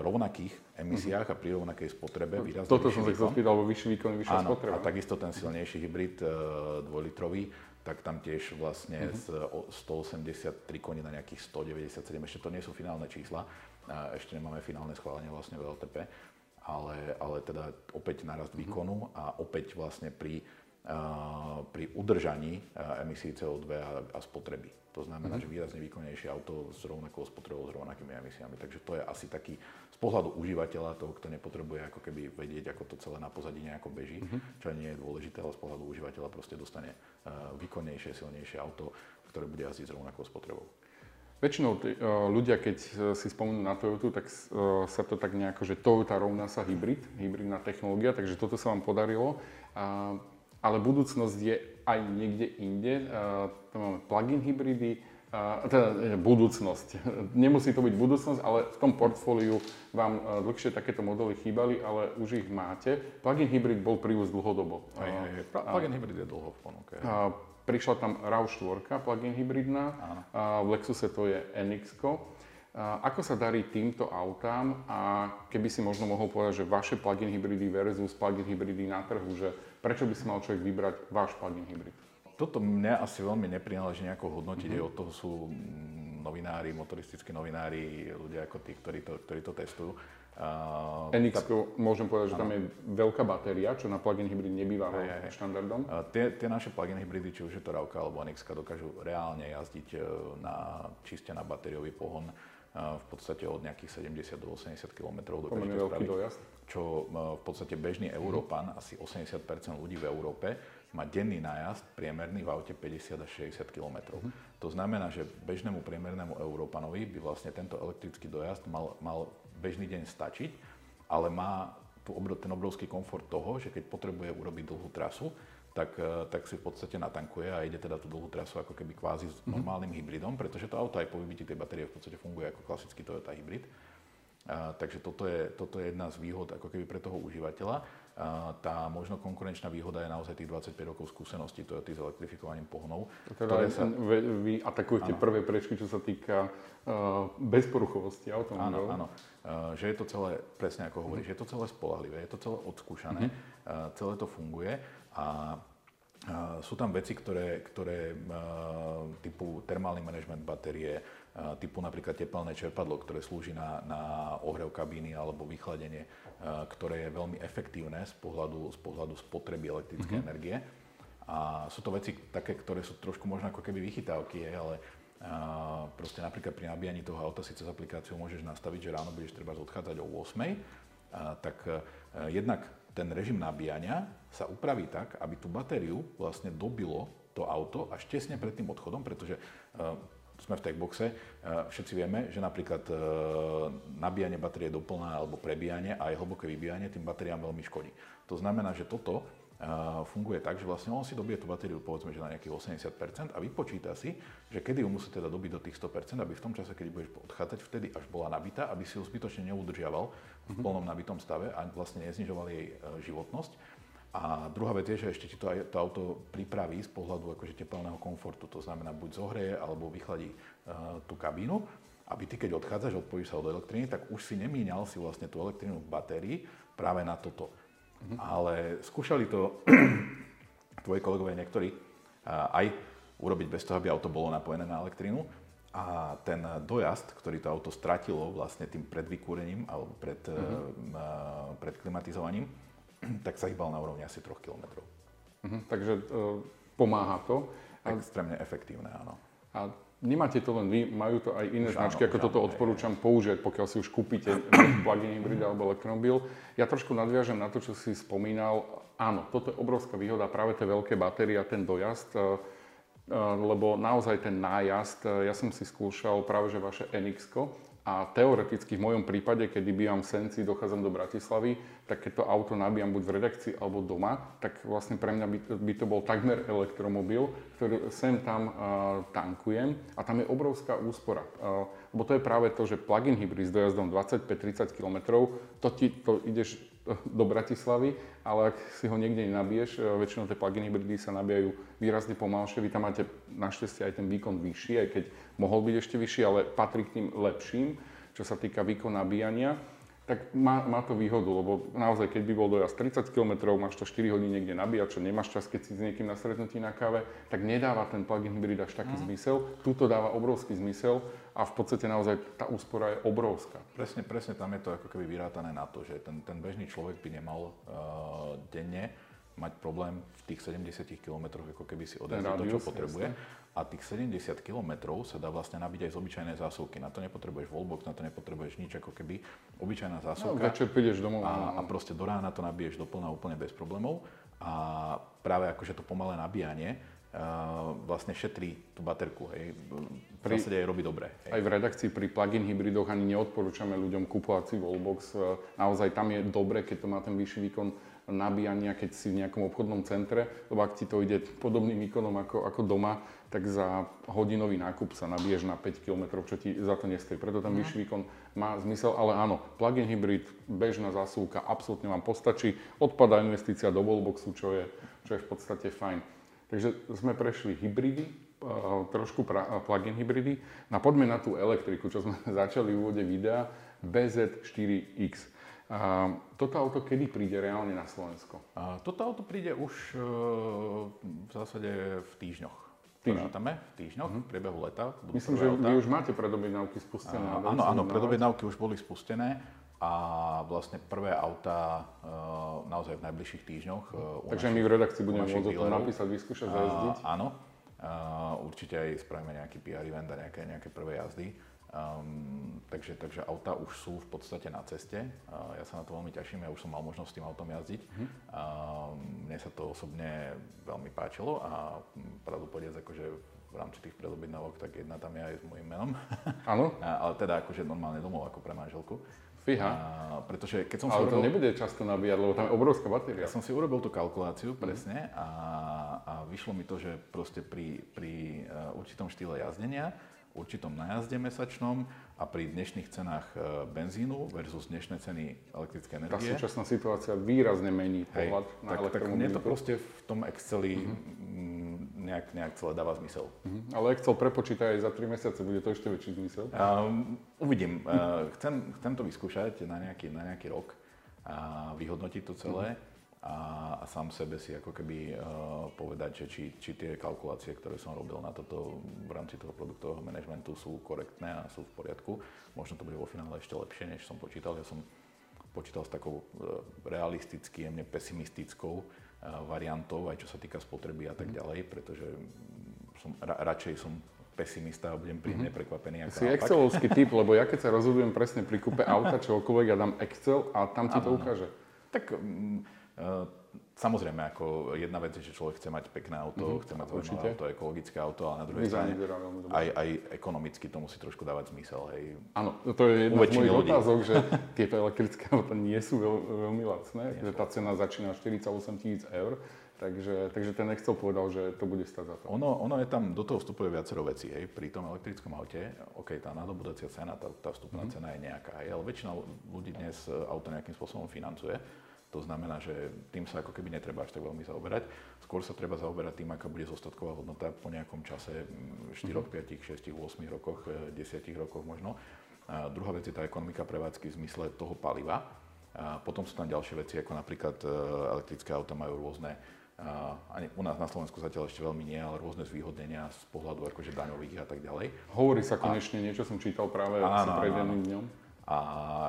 rovnakých emisiách uh-huh. a pri rovnakej spotrebe výrazne Toto som sa chcel spýtal, lebo vyšší výkon, vyššia Áno, spotreba. a takisto ten silnejší hybrid uh, dvojlitrový, tak tam tiež vlastne uh-huh. z 183 koní na nejakých 197, ešte to nie sú finálne čísla, ešte nemáme finálne schválenie vlastne v LTP, ale, ale teda opäť narast mhm. výkonu a opäť vlastne pri, pri udržaní uh, emisí CO2 a, a spotreby. To znamená, mm-hmm. že výrazne výkonnejšie auto s rovnakou spotrebou, s rovnakými emisiami. Takže to je asi taký z pohľadu užívateľa, toho, kto nepotrebuje ako keby vedieť, ako to celé na pozadí nejako beží, mm-hmm. čo nie je dôležité, ale z pohľadu užívateľa proste dostane uh, výkonnejšie, silnejšie auto, ktoré bude jazdiť s rovnakou spotrebou. Väčšinou tí, ľudia, keď si spomenú na Toyota, tak sa to tak nejako, že Toyota rovná sa hybrid, hybridná technológia, takže toto sa vám podarilo. Ale budúcnosť je aj niekde inde. Tam máme plug-in hybridy, teda budúcnosť. [laughs] Nemusí to byť budúcnosť, ale v tom portfóliu vám dlhšie takéto modely chýbali, ale už ich máte. Plug-in hybrid bol prívuz dlhodobo. Aj, aj, aj. Plug-in hybrid je dlho v ponuke. Prišla tam RAV4, plug-in hybridná, a v Lexuse to je NX. Ako sa darí týmto autám a keby si možno mohol povedať, že vaše plug-in hybridy versus plug-in hybridy na trhu, že prečo by si mal človek vybrať váš plug-in hybrid? Toto mňa asi veľmi neprináleží nejako hodnotiť, mm-hmm. od toho sú novinári, motoristickí novinári, ľudia ako tí, ktorí to, ktorí to testujú. Uh, NX, tá, môžem povedať, že tam je veľká batéria, čo na plug-in hybrid nebýva aj, aj, štandardom. Uh, tie, tie naše plug-in hybridy, či už je to Ravka alebo NX, dokážu reálne jazdiť uh, na, čiste na batériový pohon uh, v podstate od nejakých 70 do 80 km do každej. Čo uh, v podstate bežný Európan, mm. asi 80% ľudí v Európe, má denný nájazd priemerný v aute 50 až 60 km. Mm. To znamená, že bežnému priemernému Európanovi by vlastne tento elektrický dojazd mal, mal bežný deň stačiť, ale má tu ten obrovský komfort toho, že keď potrebuje urobiť dlhú trasu, tak, eh, tak si v podstate natankuje a ide teda tú dlhú trasu ako keby kvázi s mhm. normálnym hybridom, pretože to auto aj po vybití tej batérie v podstate funguje ako klasický Toyota hybrid. A, takže toto je, toto je jedna z výhod ako keby pre toho užívateľa. A, tá možno konkurenčná výhoda je naozaj tých 25 rokov skúseností Toyota s elektrifikovaním pohonov. Teda sa... vy, vy atakujete ano. prvé prečky, čo sa týka uh, bezporuchovosti automobilov. Áno, áno. Uh, že je to celé, presne ako hovoríš, mm. je to celé spolahlivé, je to celé odskúšané, mm. uh, celé to funguje a sú tam veci, ktoré, ktoré typu termálny manažment batérie, typu napríklad tepelné čerpadlo, ktoré slúži na, na ohrev kabíny alebo vychladenie, ktoré je veľmi efektívne z pohľadu, z pohľadu spotreby elektrickej mm-hmm. energie. A sú to veci také, ktoré sú trošku možno ako keby vychytávky, ale a proste napríklad pri nabíjaní toho auta si cez aplikáciu môžeš nastaviť, že ráno budeš treba odchádzať o 8, a tak jednak ten režim nabíjania sa upraví tak, aby tú batériu vlastne dobilo to auto až tesne pred tým odchodom, pretože uh, sme v techboxe, uh, všetci vieme, že napríklad uh, nabíjanie batérie doplná alebo prebíjanie a aj hlboké vybíjanie tým batériám veľmi škodí. To znamená, že toto funguje tak, že vlastne on si dobije tú batériu povedzme, že na nejakých 80% a vypočíta si, že kedy ju musí teda dobiť do tých 100%, aby v tom čase, keď budeš odchádzať, vtedy až bola nabitá, aby si ju zbytočne neudržiaval v mhm. plnom nabitom stave a vlastne neznižoval jej e, životnosť. A druhá vec je, že ešte ti to, aj, to auto pripraví z pohľadu akože teplného komfortu. To znamená, buď zohreje alebo vychladí uh, tú kabínu, aby ty, keď odchádzaš, odpojíš sa od elektriny, tak už si nemíňal si vlastne tú elektrínu v batérii práve na toto. Ale skúšali to [clears throat] tvoji kolegovia niektorí aj urobiť bez toho, aby auto bolo napojené na elektrínu. A ten dojazd, ktorý to auto stratilo vlastne tým predvykúrením alebo pred, mm-hmm. pred klimatizovaním, [clears throat] tak sa hýbal na úrovni asi 3 km. Mm-hmm, takže uh, pomáha to. Extrémne efektívne, áno. A nemáte to len vy, majú to aj iné už značky, áno, ako toto áno, odporúčam je. použiť, pokiaľ si už kúpite [clears throat] plug-in hybrid alebo elektromobil. Ja trošku nadviažem na to, čo si spomínal. Áno, toto je obrovská výhoda, práve tie veľké batérie a ten dojazd, e, e, lebo naozaj ten nájazd, e, ja som si skúšal práve že vaše NX, a teoreticky v mojom prípade, kedy bývam v Senci, dochádzam do Bratislavy, tak keď to auto nabíjam buď v redakcii alebo doma, tak vlastne pre mňa by, by to bol takmer elektromobil, ktorý sem tam uh, tankujem a tam je obrovská úspora. Uh, lebo to je práve to, že plug-in hybrid s dojazdom 25-30 km, to, ti, to ideš do Bratislavy, ale ak si ho niekde nenabiješ, e, väčšinou tie plug-in hybridy sa nabíjajú výrazne pomalšie. Vy tam máte našťastie aj ten výkon vyšší, aj keď mohol byť ešte vyšší, ale patrí k tým lepším, čo sa týka výkon nabíjania tak má, má to výhodu, lebo naozaj, keď by bol dojazd 30 km, máš to 4 hodiny niekde nabíjať, čo nemáš čas, keď si s niekým na stretnutí na káve, tak nedáva ten plug-in hybrid až taký mm. zmysel. Tuto dáva obrovský zmysel a v podstate naozaj tá úspora je obrovská. Presne, presne tam je to ako keby vyrátané na to, že ten, ten bežný človek by nemal uh, denne mať problém v tých 70 km, ako keby si odjazdil to, čo potrebuje. Jasne a tých 70 km sa dá vlastne nabiť aj z obyčajnej zásuvky. Na to nepotrebuješ wallbox, na to nepotrebuješ nič ako keby obyčajná zásuvka. No, večer prídeš domov. A, a proste do rána to nabiješ doplná úplne bez problémov. A práve akože to pomalé nabíjanie uh, vlastne šetrí tú baterku. Hej. V zásade aj robí dobre. Hej. Aj v redakcii pri plug-in hybridoch ani neodporúčame ľuďom kupovať si wallbox. Naozaj tam je dobre, keď to má ten vyšší výkon nabíjania, keď si v nejakom obchodnom centre, lebo ak ti to ide podobným výkonom ako, ako doma, tak za hodinový nákup sa nabiješ na 5 km, čo ti za to nestojí. Preto ten mm. vyšší výkon má zmysel, ale áno, plug-in hybrid, bežná zásuvka, absolútne vám postačí. Odpadá investícia do wallboxu, čo je, čo je v podstate fajn. Takže sme prešli hybridy, trošku plug-in hybridy. Na poďme na tú elektriku, čo sme [laughs] začali v úvode videa, BZ4X. A toto auto kedy príde reálne na Slovensko? A toto auto príde už e, v zásade v týždňoch. Týždň. Rátame v týždňoch, mm-hmm. v priebehu leta. Myslím, že auta. vy už máte predobjednávky spustené. A, áno, áno, predobjednávky už boli spustené a vlastne prvé auta uh, naozaj v najbližších týždňoch. Uh, Takže my v redakcii budeme môcť to napísať, vyskúšať, zajazdiť. Áno, uh, určite aj spravíme nejaký PR event a nejaké, nejaké prvé jazdy. Um, takže, takže auta už sú v podstate na ceste. Uh, ja sa na to veľmi teším, ja už som mal možnosť s tým autom jazdiť. Mm. Uh, mne sa to osobne veľmi páčilo a pravdu povedať, akože v rámci tých predobjednávok, tak jedna tam je aj s môjim menom. [laughs] Áno. ale teda akože normálne domov ako pre manželku. Fíha. A, pretože keď som ale si to urobil, nebude často nabíjať, lebo tam je obrovská batéria. Ja som si urobil tú kalkuláciu, presne, a, a vyšlo mi to, že proste pri, pri uh, určitom štýle jazdenia určitom najazde mesačnom a pri dnešných cenách e, benzínu versus dnešné ceny elektrické energie. Tá súčasná situácia výrazne mení pohľad Hej, na tak, tak mne to proste v tom Exceli mm-hmm. nejak, nejak celé dáva zmysel. Mm-hmm. Ale Excel prepočíta aj za 3 mesiace, bude to ešte väčší zmysel? Um, uvidím. Uh, chcem, chcem to vyskúšať na nejaký, na nejaký rok a vyhodnotiť to celé. Mm-hmm a, a sám sebe si ako keby uh, povedať, že či, či tie kalkulácie, ktoré som robil na toto v rámci toho produktového manažmentu sú korektné a sú v poriadku. Možno to bude vo finále ešte lepšie, než som počítal. Ja som počítal s takou uh, realisticky, jemne pesimistickou uh, variantou, aj čo sa týka spotreby a tak mhm. ďalej, pretože som, ra, radšej som pesimista a budem príjemne mm-hmm. prekvapený. Ako si excelovský [laughs] typ, lebo ja keď sa rozhodujem presne pri kúpe auta čokoľvek, ja dám Excel a tam ti to ukáže. Tak mm, Samozrejme, ako jedna vec je, že človek chce mať pekné auto, mm-hmm, chce mať zaujímavé auto, ekologické auto, ale na druhej strane aj, aj ekonomicky to musí trošku dávať zmysel. Hej. Áno, to je jedna z mojich ľudí. otázok, že [laughs] tieto elektrické auta nie sú veľ, veľmi lacné, že tá cena začína 48 tisíc eur. Takže, takže ten Excel povedal, že to bude stať za to. Ono, ono je tam, do toho vstupuje viacero vecí. Hej. Pri tom elektrickom aute, OK, tá nadobudacia cena, tá, tá vstupná mm-hmm. cena je nejaká, hej, ale väčšina ľudí dnes auto nejakým spôsobom financuje. To znamená, že tým sa ako keby netreba až tak veľmi zaoberať. Skôr sa treba zaoberať tým, aká bude zostatková hodnota po nejakom čase 4, 5, 6, 8 rokoch, 10 eh, rokoch možno. A druhá vec je tá ekonomika prevádzky v zmysle toho paliva. A potom sú tam ďalšie veci, ako napríklad eh, elektrické auta majú rôzne ani u nás na Slovensku zatiaľ ešte veľmi nie, ale rôzne zvýhodnenia z pohľadu akože daňových a tak ďalej. Hovorí sa konečne, a... niečo som čítal práve áno, pred jedným dňom. A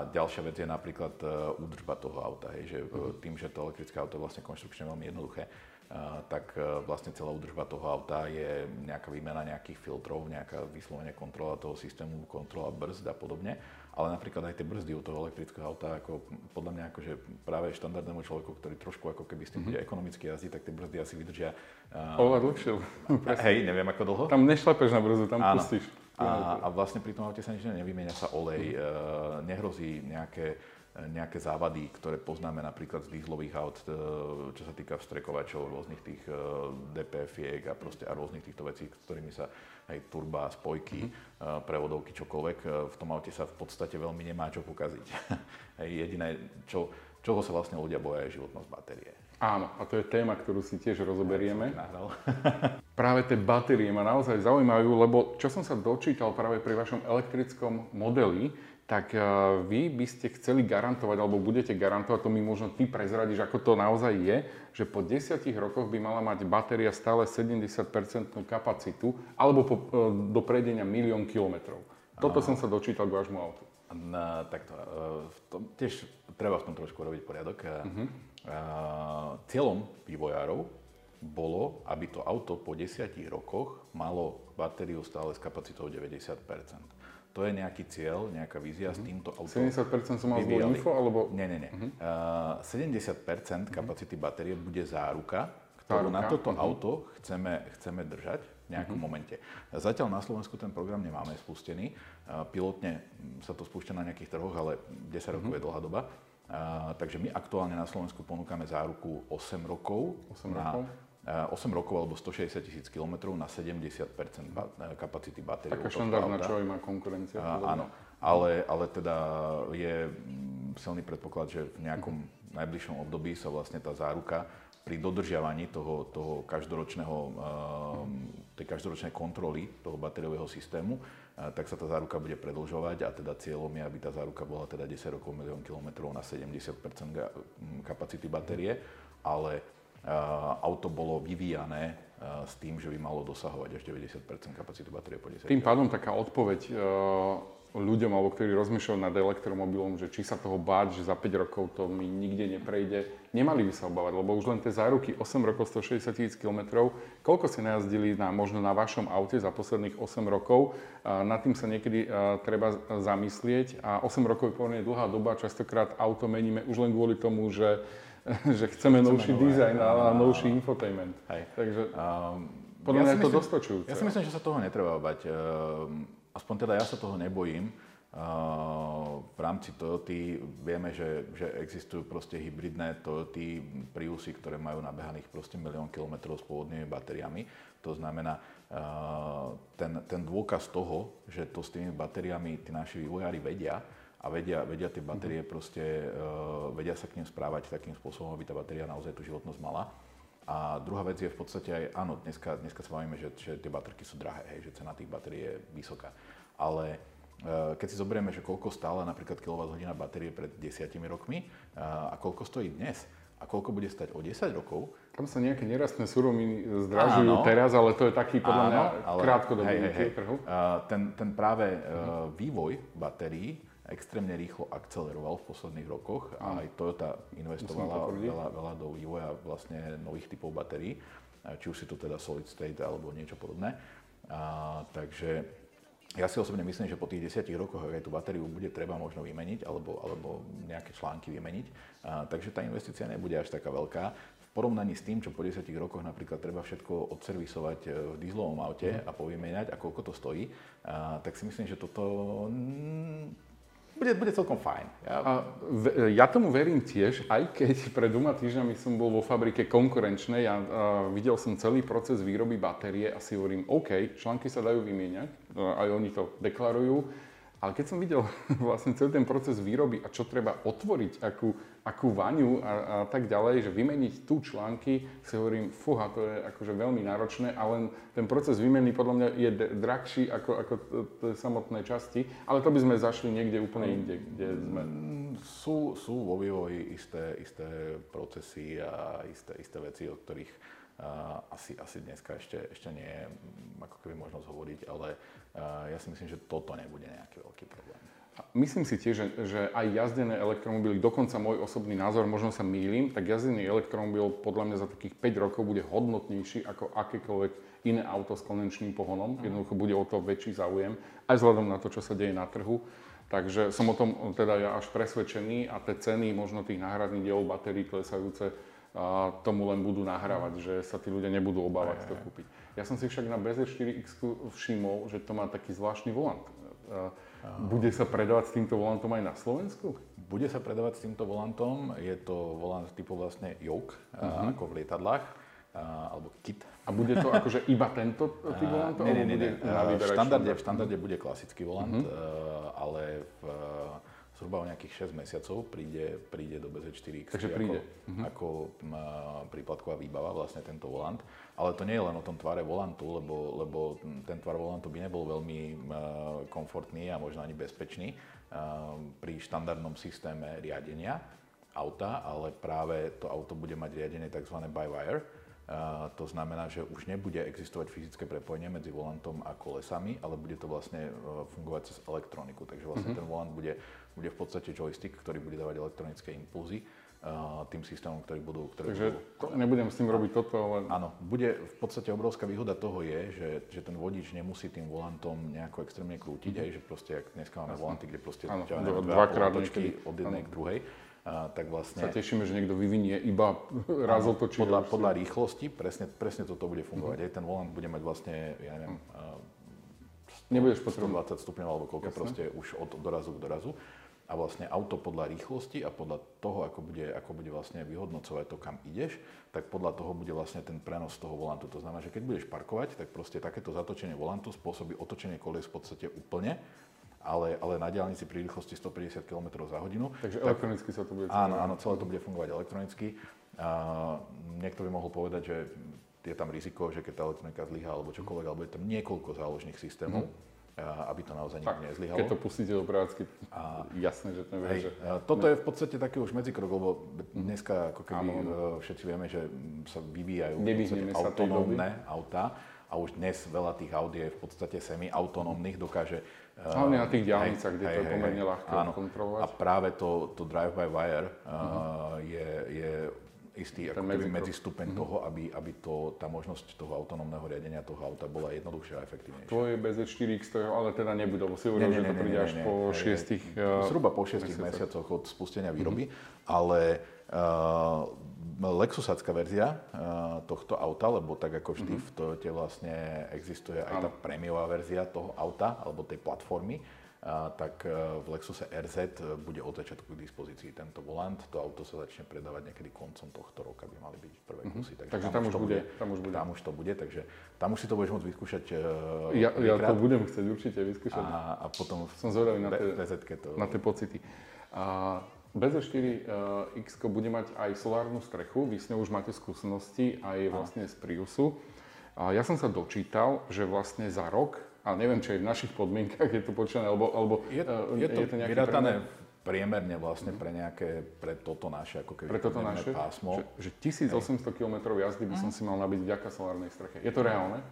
ďalšia vec je napríklad e, údržba toho auta, hej, že uh-huh. tým, že to elektrické auto je vlastne konštrukčne veľmi jednoduché, uh, tak vlastne celá údržba toho auta je nejaká výmena nejakých filtrov, nejaká vyslovene kontrola toho systému, kontrola brzd a podobne. Ale napríklad aj tie brzdy u toho elektrického auta, ako podľa mňa akože práve štandardnému človeku, ktorý trošku ako keby s tým bude ekonomicky jazdiť, tak tie brzdy asi vydržia. Uh, Oveľa dlhšie. hej, neviem ako dlho. Tam nešlepeš na brzdu, tam Áno. pustíš. A, a vlastne pri tom aute sa nič nevymieňa sa olej, mm. nehrozí nejaké, nejaké závady, ktoré poznáme napríklad z dýzlových aut, e, čo sa týka vstrekovačov, rôznych tých e, DPF-iek a, proste, a rôznych týchto vecí, ktorými sa aj turba, spojky, mm. prevodovky, čokoľvek. V tom aute sa v podstate veľmi nemá čo pokaziť. [laughs] Jediné, čo, čoho sa vlastne ľudia boja, je životnosť batérie. Áno, a to je téma, ktorú si tiež rozoberieme. [laughs] práve tie batérie ma naozaj zaujímajú, lebo čo som sa dočítal práve pri vašom elektrickom modeli, tak e, vy by ste chceli garantovať, alebo budete garantovať, to mi možno ty prezradíš, ako to naozaj je, že po 10 rokoch by mala mať batéria stále 70% kapacitu, alebo po, e, do prejdenia milión kilometrov. Toto som sa dočítal k vášmu autu. No, takto, e, v tom, tiež treba v tom trošku robiť poriadok. Uh-huh. Cieľom vývojárov bolo, aby to auto po 10 rokoch malo batériu stále s kapacitou 90% to je nejaký cieľ, nejaká vízia mm-hmm. s mhm. týmto autom. 70% som mal z info, alebo... Nie, nie, nie. Uh-huh. Uh, 70% kapacity batérie bude záruka, ktorú záruka. na toto uh-huh. auto chceme, chceme držať v nejakom uh-huh. momente. Zatiaľ na Slovensku ten program nemáme spustený. Uh, pilotne sa to spúšťa na nejakých trhoch, ale 10 rokov uh-huh. je dlhá doba. Uh, takže my aktuálne na Slovensku ponúkame záruku 8 rokov, 8 na, rokov? 8 uh, rokov alebo 160 tisíc km na 70 ba- uh, kapacity batérií. Taká štandardná, čo aj má konkurencia. Uh, áno, ale, ale teda je mm, silný predpoklad, že v nejakom uh-huh. najbližšom období sa vlastne tá záruka pri dodržiavaní toho, toho každoročného, tej každoročnej kontroly toho batériového systému tak sa tá záruka bude predlžovať a teda cieľom je, aby tá záruka bola teda 10 rokov milión kilometrov na 70% kapacity batérie, ale auto bolo vyvíjané s tým, že by malo dosahovať až 90 kapacity batérie po 10 Tým pádom taká odpoveď ľuďom, alebo ktorí rozmýšľajú nad elektromobilom, že či sa toho báť, že za 5 rokov to mi nikde neprejde, nemali by sa obávať, lebo už len tie záruky 8 rokov 160 tisíc km, koľko si najazdili na, možno na vašom aute za posledných 8 rokov, nad tým sa niekedy treba zamyslieť a 8 rokov je pomerne dlhá doba, častokrát auto meníme už len kvôli tomu, že, [laughs] že chceme, chceme novší nové, dizajn a, a novší infotainment. Hej. Takže um, podľa mňa ja je to dostačujúce. Ja si myslím, že sa toho netreba bať. Aspoň teda ja sa toho nebojím. V rámci Toyoty vieme, že, že existujú proste hybridné Toyoty Priusy, ktoré majú nabehaných proste milión kilometrov s pôvodnými batériami. To znamená, ten, ten dôkaz toho, že to s tými batériami tí naši vývojári vedia a vedia, vedia tie batérie mhm. proste, vedia sa k ním správať takým spôsobom, aby tá batéria naozaj tú životnosť mala. A druhá vec je v podstate aj, áno, dneska, dneska sa bavíme, že, že tie baterky sú drahé, hej, že cena tých batérií je vysoká. Ale e, keď si zoberieme, že koľko stála napríklad kWh batérie pred desiatimi rokmi e, a koľko stojí dnes a koľko bude stať o 10 rokov. Tam sa nejaké nerastné suroviny zdražujú áno, teraz, ale to je taký podľa áno, mňa krátkodobý trhu. Ten, ten práve uh, vývoj batérií extrémne rýchlo akceleroval v posledných rokoch a aj Toyota investovala veľa, veľa do vývoja vlastne nových typov batérií, či už si to teda solid state alebo niečo podobné. A, takže Ja si osobne myslím, že po tých desiatich rokoch aj tú batériu bude treba možno vymeniť alebo, alebo nejaké články vymeniť. A, takže tá investícia nebude až taká veľká. V porovnaní s tým, čo po 10 rokoch napríklad treba všetko odservisovať e, v dieselovom aute a povymeniať a koľko to stojí, a, tak si myslím, že toto mm, bude, bude celkom fajn. Ja... A v, ja tomu verím tiež, aj keď [laughs] pred dvoma týždňami som bol vo fabrike konkurenčnej a, a videl som celý proces výroby batérie a si hovorím, OK, články sa dajú vymieňať, aj oni to deklarujú, ale keď som videl [laughs] vlastne celý ten proces výroby a čo treba otvoriť, akú, akú vaňu a, a tak ďalej, že vymeniť tu články, si hovorím, fúha, to je akože veľmi náročné a len ten proces výmeny podľa mňa je drahší ako, ako tie samotné časti, ale to by sme zašli niekde úplne inde, kde sme. Mm, sú, sú vo vývoji isté, isté procesy a isté, isté veci, o ktorých Uh, asi, asi dneska ešte, ešte nie je ako keby možnosť hovoriť, ale uh, ja si myslím, že toto nebude nejaký veľký problém. Myslím si tiež, že, že aj jazdené elektromobily, dokonca môj osobný názor, možno sa mýlim, tak jazdený elektromobil podľa mňa za takých 5 rokov bude hodnotnejší ako akékoľvek iné auto s konvenčným pohonom. Jednoducho bude o to väčší záujem, aj vzhľadom na to, čo sa deje na trhu. Takže som o tom teda ja až presvedčený a tie ceny možno tých náhradných dielov batérií klesajúce a tomu len budú nahrávať, že sa tí ľudia nebudú obávať aj, to kúpiť. Ja som si však na BZ4X všimol, že to má taký zvláštny volant. Bude sa predávať s týmto volantom aj na Slovensku? Bude sa predávať s týmto volantom. Je to volant typu vlastne yoke, uh-huh. ako v lietadlách, alebo kit. A bude to akože iba tento [laughs] typ volantov? Nie, nie, nie. V štandarde, v štandarde bude klasický volant, uh-huh. ale v zhruba o nejakých 6 mesiacov príde, príde do BZ4X. Takže príde. Ako, uh-huh. ako príplatková výbava vlastne tento volant. Ale to nie je len o tom tvare volantu, lebo, lebo ten tvar volantu by nebol veľmi komfortný a možno ani bezpečný pri štandardnom systéme riadenia auta, ale práve to auto bude mať riadenie tzv. by-wire. Uh, to znamená, že už nebude existovať fyzické prepojenie medzi volantom a kolesami, ale bude to vlastne uh, fungovať cez elektroniku. Takže vlastne uh-huh. ten volant bude bude v podstate joystick, ktorý bude dávať elektronické impulzy tým systémom, ktorý budú... Ktoré Takže budú, to, nebudem s tým robiť toto, ale... Áno, bude v podstate obrovská výhoda toho je, že, že ten vodič nemusí tým volantom nejako extrémne krútiť, mm. hej, že proste, ak dneska máme volanty, kde proste áno, ťa, dvakrát od jednej k druhej, a, tak vlastne... Sa tešíme, že niekto vyvinie iba raz otočí. Podľa, podľa rýchlosti presne, presne toto bude fungovať. Mm-hmm. Aj ten volant bude mať vlastne, ja neviem, mm. Nebudeš potrebovať 20 stupňov alebo koľko Jasne. proste už od dorazu k dorazu a vlastne auto podľa rýchlosti a podľa toho, ako bude, ako bude vlastne vyhodnocovať to, kam ideš, tak podľa toho bude vlastne ten prenos toho volantu. To znamená, že keď budeš parkovať, tak proste takéto zatočenie volantu spôsobí otočenie kolies v podstate úplne, ale, ale na diálnici pri rýchlosti 150 km za hodinu. Takže tak, elektronicky sa to bude fungovať. Áno, áno, celé to bude fungovať elektronicky. A niekto by mohol povedať, že je tam riziko, že keď tá elektronika zlyhá alebo čokoľvek, alebo je tam niekoľko záložných systémov. Mm aby to naozaj nikdy nezlyhalo. Keď to pustíte do prevádzky, a, jasné, že to vie, že... Toto je v podstate taký už medzikrok, lebo dneska ako keby áno, všetci vieme, že sa vyvíjajú autonómne auta a už dnes veľa tých aut je v podstate semi-autonómnych, dokáže... Hlavne na tých diálnicách, kde hej, to je pomerne ľahké kontrolovať. A práve to, to drive-by-wire uh-huh. je, je istý ako keby medzistupeň mm-hmm. toho, aby, aby to, tá možnosť toho autonómneho riadenia toho auta bola jednoduchšia a efektívnejšia. Tvoje BZ4X to ale teda nebude, lebo si hovoril, že to príde až po šiestich uh, Zhruba po šiestich mesiacoch od spustenia výroby, mm-hmm. ale uh, Lexusácká verzia uh, tohto auta, lebo tak ako vždy mm-hmm. v Toyote vlastne existuje aj tá prémiová verzia toho auta, alebo tej platformy, tak e, v Lexuse RZ e, bude od začiatku k dispozícii tento volant. To auto sa začne predávať niekedy koncom tohto roka, by mali byť prvé mm-hmm. kusy. Takže, takže tam, tam, už bude, tam už bude. Tam už to bude, takže tam už si to budeš môcť vyskúšať uh, Ja, ja to budem chcieť určite vyskúšať. A, a potom som zvedavý na, to... na tie pocity. A BZ4X bude mať aj solárnu strechu, vy s ňou už máte skúsenosti aj vlastne z Priusu. A ja som sa dočítal, že vlastne za rok a neviem, či aj v našich podmienkach je to počítané, alebo, alebo je, je, to, je to nejaké vyrátané priemerne vlastne pre nejaké, pre toto naše ako keby pre toto naše, pásmo. Že, že 1800 km jazdy by som si mal nabiť vďaka solárnej streche. Je to reálne?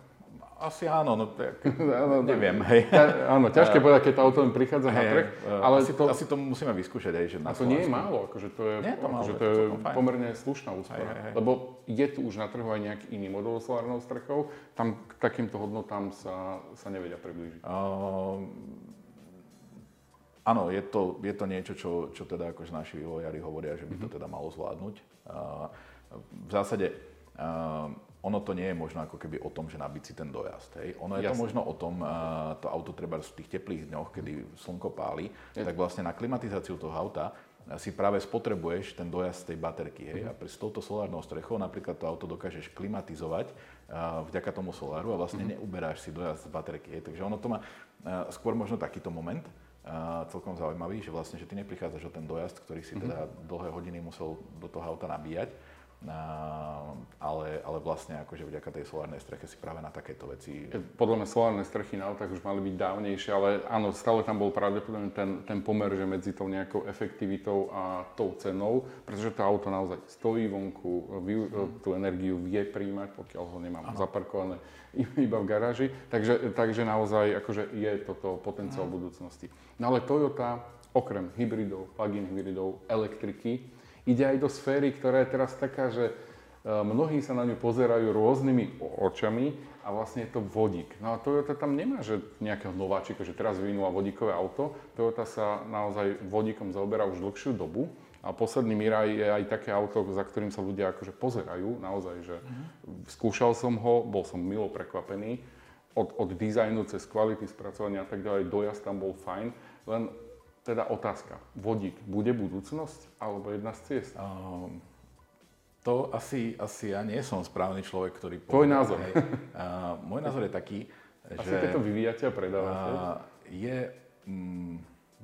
Asi áno, no tak, [laughs] neviem, hej. [laughs] áno, ťažké [laughs] povedať, keď to auto prichádza na trh, ale asi to, asi to musíme vyskúšať aj, že na A to nie je málo, akože to je, nie to, málo, akože to je pomerne slušná úspora. Lebo je tu už na trhu aj nejaký iný model solárnou strechou, tam k takýmto hodnotám sa, sa nevedia priblížiť. Uh, áno, je to, je to niečo, čo, čo teda akože naši vývojári hovoria, že by to mhm. teda malo zvládnuť. Uh, v zásade uh, ono to nie je možno ako keby o tom, že nabiť si ten dojazd. Hej. Ono je Jasne. to možno o tom, uh, to auto treba v tých teplých dňoch, kedy slnko páli, je. tak vlastne na klimatizáciu toho auta si práve spotrebuješ ten dojazd z tej baterky. Hej. Uh-huh. A s touto solárnou strechou napríklad to auto dokážeš klimatizovať uh, vďaka tomu soláru a vlastne uh-huh. neuberáš si dojazd z baterky. Hej. Takže ono to má uh, skôr možno takýto moment, uh, celkom zaujímavý, že vlastne, že ty neprichádzaš o ten dojazd, ktorý si uh-huh. teda dlhé hodiny musel do toho auta nabíjať, ale, ale vlastne akože vďaka tej solárnej streche si práve na takéto veci... Podľa mňa solárne strechy na autách už mali byť dávnejšie, ale áno, stále tam bol pravdepodobne ten, ten pomer, že medzi tou nejakou efektivitou a tou cenou, pretože to auto naozaj stojí vonku, vy, mm. tú energiu vie príjmať, pokiaľ ho nemám ano. zaparkované [laughs] iba v garáži, takže, takže naozaj akože je toto potenciál mm. budúcnosti. No ale Toyota okrem hybridov, plug-in hybridov, elektriky, ide aj do sféry, ktorá je teraz taká, že e, mnohí sa na ňu pozerajú rôznymi očami a vlastne je to vodík. No a Toyota tam nemá že nejakého nováčika, že teraz vyvinula vodíkové auto. Toyota sa naozaj vodíkom zaoberá už dlhšiu dobu. A posledný Mirai je aj také auto, za ktorým sa ľudia akože pozerajú, naozaj, že mm-hmm. skúšal som ho, bol som milo prekvapený. Od, od dizajnu cez kvality spracovania a tak ďalej, dojazd tam bol fajn, len teda otázka, vodík bude budúcnosť alebo jedna z ciest? Um, to asi, asi ja nie som správny človek, ktorý... Tvoj názor. Hej, uh, môj názor je taký, asi že... keď to vyvíjate a predávate? Uh, je mm,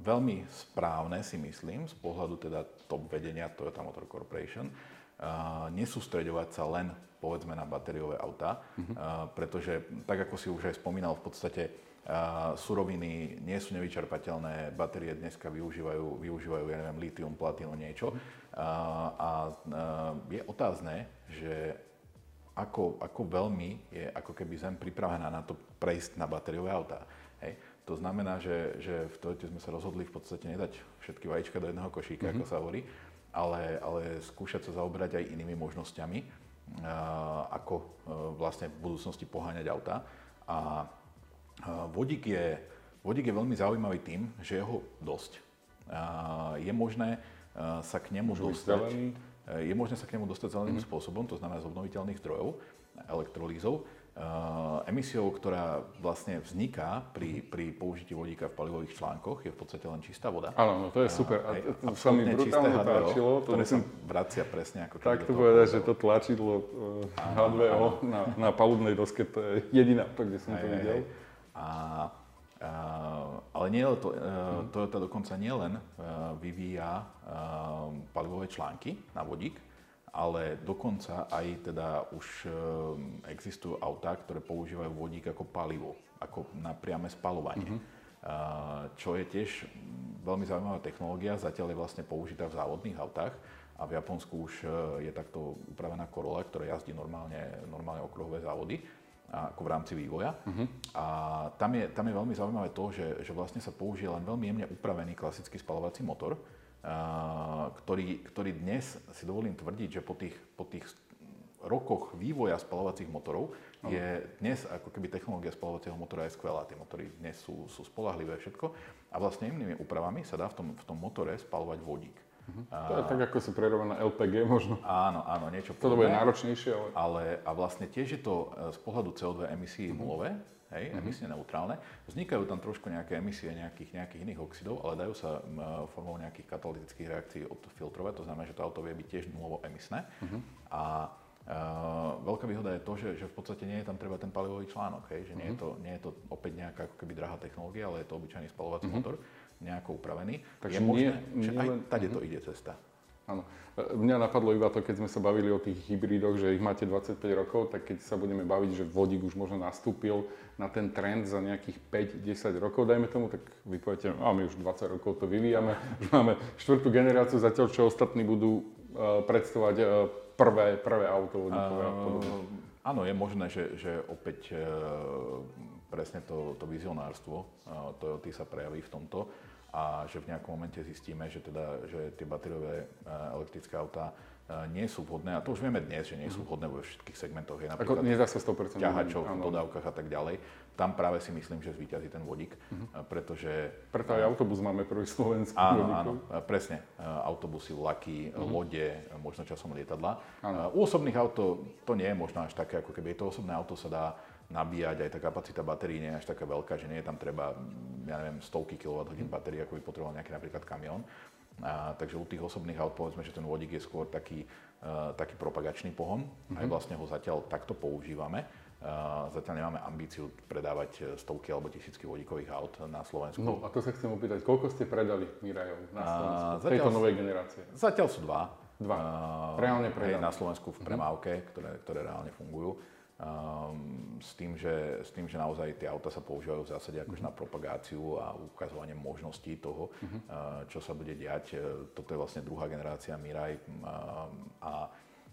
veľmi správne, si myslím, z pohľadu teda top vedenia Toyota Motor Corporation, uh, nesústreďovať sa len povedzme na batériové autá, uh-huh. uh, pretože tak ako si už aj spomínal, v podstate suroviny nie sú nevyčerpateľné, batérie dneska využívajú, využívajú ja neviem, litium, platinu, niečo. A, a, je otázne, že ako, ako veľmi je ako keby Zem pripravená na to prejsť na batériové autá. Hej. To znamená, že, že v Toyote sme sa rozhodli v podstate nedať všetky vajíčka do jedného košíka, mm-hmm. ako sa hovorí, ale, ale skúšať sa zaoberať aj inými možnosťami, ako e, vlastne v budúcnosti poháňať auta. A Vodík je, vodík je veľmi zaujímavý tým, že je ho dosť. Je možné sa k nemu Môžu dostať... Je možné sa k nemu dostať zeleným mm-hmm. spôsobom, to znamená z obnoviteľných zdrojov, elektrolízov, emisiou, ktorá vlastne vzniká pri, pri použití vodíka v palivových článkoch, je v podstate len čistá voda. Áno, no to je super. A, to sa mi brutálne páčilo. To ktoré musím... sa vracia presne ako Tak tu povedať, že to tlačidlo H2O na, na palubnej doske, to je jediná to, kde som to videl. Aj, aj. A, a, ale nie to, uh, Toyota dokonca nielen uh, vyvíja uh, palivové články na vodík, ale dokonca aj teda už existujú autá, ktoré používajú vodík ako palivo, ako na priame spalovanie. Mm-hmm. Čo je tiež veľmi zaujímavá technológia, zatiaľ je vlastne použitá v závodných autách a v Japonsku už je takto upravená Corolla, ktorá jazdí normálne, normálne okruhové závody ako v rámci vývoja. Uh-huh. A tam je, tam je veľmi zaujímavé to, že, že vlastne sa použije len veľmi jemne upravený klasický spalovací motor, a, ktorý, ktorý dnes si dovolím tvrdiť, že po tých, po tých rokoch vývoja spalovacích motorov uh-huh. je dnes ako keby technológia spalovacieho motora je skvelá. Tie motory dnes sú, sú spolahlivé všetko a vlastne jemnými úpravami sa dá v tom, v tom motore spalovať vodík. Uh-huh. To je tak, ako si prerobená LPG možno. Áno, áno, niečo podobné. To bude náročnejšie, ale... ale... A vlastne tiež je to e, z pohľadu CO2 emisí uh-huh. nulové, hej, uh-huh. emisne neutrálne. Vznikajú tam trošku nejaké emisie nejakých, nejakých iných oxidov, ale dajú sa formou nejakých katalytických reakcií odfiltrovať, to znamená, že to auto vie byť tiež nulovo emisné. Uh-huh. A Uh, veľká výhoda je to, že, že v podstate nie je tam treba ten palivový článok, hej, že nie, uh-huh. je to, nie je to opäť nejaká ako keby drahá technológia, ale je to obyčajný spalovací uh-huh. motor, nejako upravený. Takže je možné, nie, že aj len... tade to ide cesta. Áno. Mňa napadlo iba to, keď sme sa bavili o tých hybridoch, že ich máte 25 rokov, tak keď sa budeme baviť, že vodík už možno nastúpil na ten trend za nejakých 5-10 rokov, dajme tomu, tak vy poviete, a my už 20 rokov to vyvíjame, už [laughs] máme štvrtú generáciu, zatiaľ čo ostatní budú uh, predstavovať uh, prvé, prvé auto vodíkové Áno, je možné, že, že opäť e, presne to, to vizionárstvo e, Toyota sa prejaví v tomto a že v nejakom momente zistíme, že, teda, že tie batériové e, elektrické autá nie sú vhodné, a to už vieme dnes, že nie sú mhm. vhodné vo všetkých segmentoch. Je napríklad Ako nedá sa 100% ťahačov, v dodávkach a tak ďalej. Tam práve si myslím, že zvýťazí ten vodík, uh-huh. pretože... Preto aj autobus máme prvý slovenský Áno, vodíkov. áno, presne. Autobusy, vlaky, uh-huh. lode, možno časom lietadla. Áno. U osobných aut to nie je možno až také, ako keby to osobné auto sa dá nabíjať, aj tá kapacita batérií nie je až taká veľká, že nie je tam treba, ja neviem, stovky kWh batérií, ako by potreboval nejaký napríklad kamión. A, takže u tých osobných aut povedzme, že ten vodík je skôr taký, uh, taký propagačný pohon. Mm-hmm. Aj vlastne ho zatiaľ takto používame. Uh, zatiaľ nemáme ambíciu predávať e, stovky alebo tisícky vodíkových aut na Slovensku. No a to sa chcem opýtať, koľko ste predali Mirajov na Slovensku, uh, zatiaľ, tejto novej generácie? Zatiaľ sú dva. Dva. Reálne predané. na Slovensku v mhm. premávke, ktoré, ktoré reálne fungujú. Um, s, tým, že, s tým, že naozaj tie auta sa používajú v zásade akože na propagáciu a ukazovanie možností toho, uh-huh. uh, čo sa bude diať. Toto je vlastne druhá generácia Mirai um, a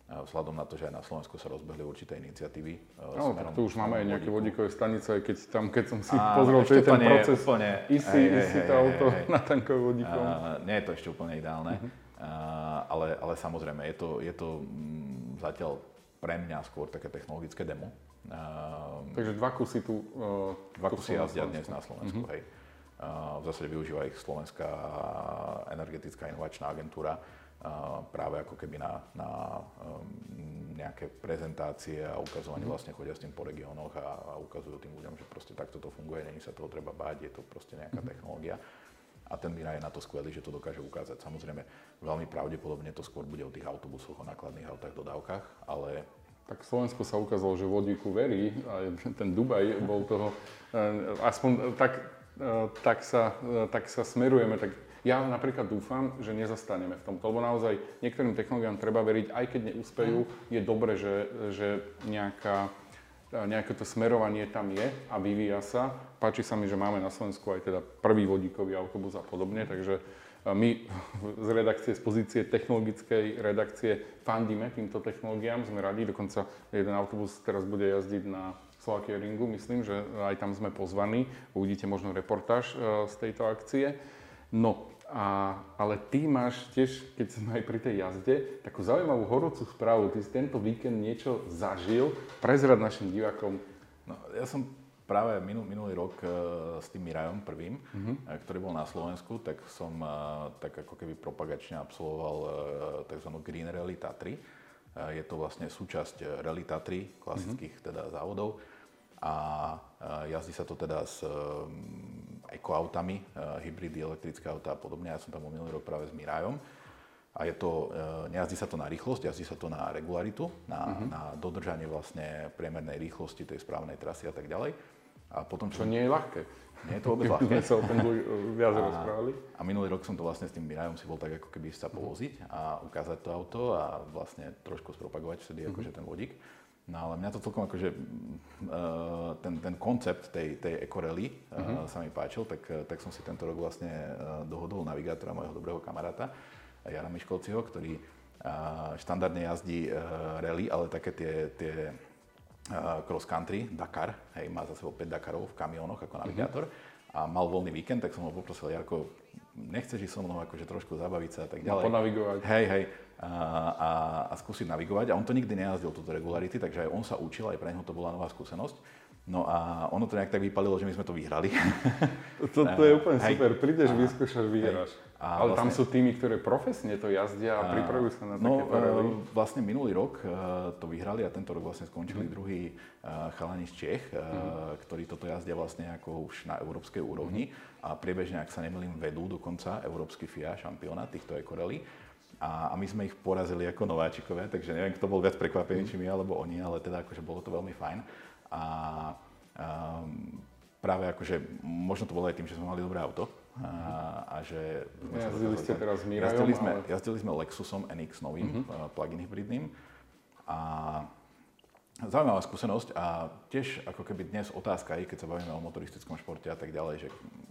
vzhľadom na to, že aj na Slovensku sa rozbehli určité iniciatívy. No, tak tu už máme aj nejaké vodíkové stanice, aj keď tam, keď som si a, [laughs] pozrel, čo je ten proces, úplne, [laughs] isi, hej, isi to auto [laughs] natankové vodíkom. Uh, nie je to ešte úplne ideálne, uh-huh. uh, ale, ale samozrejme, je to, je to m, zatiaľ pre mňa skôr také technologické demo. Uh, Takže dva kusy tu... Uh, dva kusy jazdia dnes na Slovensku, uh-huh. hej. Uh, v zásade využíva ich Slovenská energetická inovačná agentúra uh, práve ako keby na, na um, nejaké prezentácie a ukazovanie uh-huh. vlastne chodia s tým po regiónoch a, a ukazujú tým ľuďom, že proste takto to funguje, není sa toho treba báť, je to proste nejaká uh-huh. technológia a ten Mira je na to skvelý, že to dokáže ukázať. Samozrejme, veľmi pravdepodobne to skôr bude o tých autobusoch, o nákladných autách, dodávkach, ale... Tak Slovensko sa ukázalo, že vodíku verí a ten Dubaj bol toho, eh, aspoň tak, eh, tak, sa, eh, tak sa smerujeme, tak ja napríklad dúfam, že nezastaneme v tomto, lebo naozaj niektorým technológiám treba veriť, aj keď neúspejú, je dobre, že, že nejaká nejaké to smerovanie tam je a vyvíja sa. Páči sa mi, že máme na Slovensku aj teda prvý vodíkový autobus a podobne, takže my [laughs] z redakcie, z pozície technologickej redakcie fandíme týmto technológiám, sme radi, dokonca jeden autobus teraz bude jazdiť na Slovakia Ringu, myslím, že aj tam sme pozvaní, uvidíte možno reportáž e, z tejto akcie. No, a, ale ty máš tiež, keď sme aj pri tej jazde, takú zaujímavú horúcu správu. Ty si tento víkend niečo zažil. Prezrad našim divákom. No, ja som práve minul, minulý rok uh, s tým Mirajom prvým, uh-huh. ktorý bol na Slovensku, tak som uh, tak ako keby propagačne absolvoval tzv. Green Rally Tatry. Je to vlastne súčasť Rally Tatry, klasických uh-huh. teda závodov. A jazdí sa to teda s ekoautami, eh, hybridy, elektrické autá a podobne. Ja som tam bol minulý rok práve s Mirajom. A je to, eh, nejazdí sa to na rýchlosť, jazdí sa to na regularitu, na, uh-huh. na dodržanie vlastne priemernej rýchlosti tej správnej trasy a tak ďalej. A potom, čo nie je ľahké. Nie je to vôbec [laughs] ľahké. sa o tom viac rozprávali. A minulý rok som to vlastne s tým Mirajom si bol tak ako keby sa povoziť a ukázať to auto a vlastne trošku spropagovať vtedy uh-huh. akože ten vodík. No ale mňa to celkom akože, uh, ten, ten koncept tej, tej ekorely uh, uh-huh. sa mi páčil, tak, tak som si tento rok vlastne dohodol navigátora, môjho dobrého kamaráta, Jara Miškolciho, ktorý uh, štandardne jazdí uh, rally, ale také tie, tie cross country, Dakar, hej, má za sebou 5 Dakarov v kamionoch ako navigátor uh-huh. a mal voľný víkend, tak som ho poprosil, Jarko, nechceš ísť so mnou akože trošku zabaviť sa a tak ďalej. No, ponavigovať. Hej, hej a, a, a skúsiť navigovať. A on to nikdy nejazdil, túto regularity, takže aj on sa učil, aj pre neho to bola nová skúsenosť. No a ono to nejak tak vypalilo, že my sme to vyhrali. To, to je [laughs] úplne hej. super. Prídeš, vyskúšaš, vyhráš. A Ale vlastne, tam sú týmy, ktoré profesne to jazdia a, a pripravujú sa na no, takéto rally. Vlastne minulý rok uh, to vyhrali a tento rok vlastne skončili mm. druhý uh, chalani z Čech, mm. ktorí toto jazdia vlastne ako už na európskej úrovni mm. a priebežne, ak sa nemýlim, vedú dokonca Európsky FIA šampionát týchto ekorally. A, a my sme ich porazili ako nováčikovia, takže neviem, kto bol viac prekvapený, či my alebo oni, ale teda akože bolo to veľmi fajn. A um, práve akože, možno to bolo aj tým, že sme mali dobré auto a, a že... Sme jazdili ste teraz Mirajom, jazdili sme, ale... jazdili sme Lexusom NX novým, uh-huh. plug-in hybridným a Zaujímavá skúsenosť a tiež ako keby dnes otázka, aj keď sa bavíme o motoristickom športe a tak ďalej, že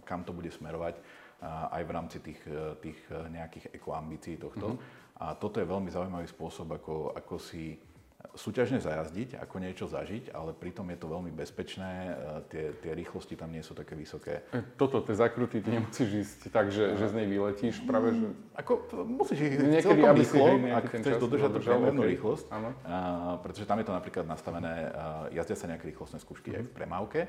kam to bude smerovať aj v rámci tých, e, tých e, nejakých ekoambícií tohto. Mm-hmm. A toto je veľmi zaujímavý spôsob, ako, ako si súťažne zajazdiť, ako niečo zažiť, ale pritom je to veľmi bezpečné, e, tie, tie rýchlosti tam nie sú také vysoké. Toto, tie zakruty, ty nemusíš ísť tak, že, že z nej vyletíš práve, že... Ako, musíš ich Niekedy, celkom rýchlo, ak chceš dodržať tú primernú okay. rýchlosť, a, pretože tam je to napríklad nastavené, a, jazdia sa nejaké rýchlostné skúšky mm-hmm. aj v premávke,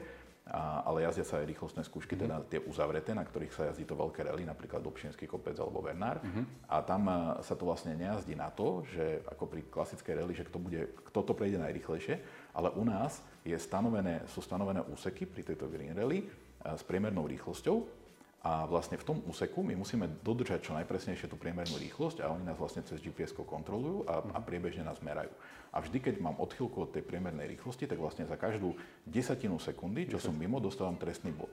a, ale jazdia sa aj rýchlostné skúšky, mm-hmm. teda tie uzavreté, na ktorých sa jazdí to veľké rally, napríklad Dobšinský kopec alebo Bernár. Mm-hmm. A tam sa to vlastne nejazdí na to, že ako pri klasickej rally, že kto, bude, kto to prejde najrychlejšie, ale u nás je stanovené, sú stanovené úseky pri tejto Green Rally s priemernou rýchlosťou a vlastne v tom úseku my musíme dodržať čo najpresnejšie tú priemernú rýchlosť a oni nás vlastne cez GPS kontrolujú a, a priebežne nás merajú. A vždy, keď mám odchýlku od tej priemernej rýchlosti, tak vlastne za každú desatinu sekundy, čo som mimo, dostávam trestný bod.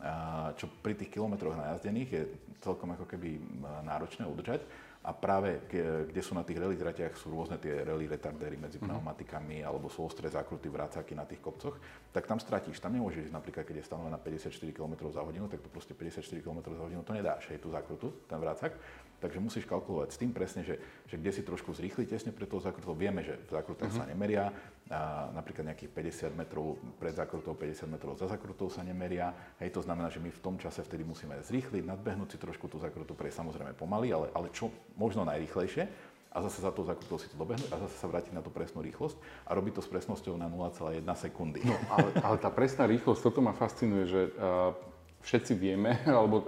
A čo pri tých kilometroch najazdených je celkom ako keby náročné udržať. A práve kde sú na tých rally tratiach sú rôzne tie rally retardéry medzi mm-hmm. pneumatikami alebo sú ostré zákruty, vrácaky na tých kopcoch, tak tam stratíš. Tam nemôžeš ísť napríklad, keď je stanovená 54 km za hodinu, tak to proste 54 km za hodinu to nedáš, hej, tú zákrutu, ten vrácak. Takže musíš kalkulovať s tým presne, že, že kde si trošku zrýchli tesne pred tou zákrutou. Vieme, že v zákrutách uh-huh. sa nemeria, a napríklad nejakých 50 metrov pred zákrutou, 50 metrov za zákrutou sa nemeria. Hej, to znamená, že my v tom čase vtedy musíme zrýchliť, nadbehnúť si trošku tú zákrutu, prejsť samozrejme pomaly, ale, ale čo možno najrýchlejšie a zase za tou zákrutou si to dobehnúť a zase sa vrátiť na tú presnú rýchlosť a robiť to s presnosťou na 0,1 sekundy. No, ale, ale tá presná rýchlosť, toto ma fascinuje, že uh, všetci vieme, [laughs] alebo uh,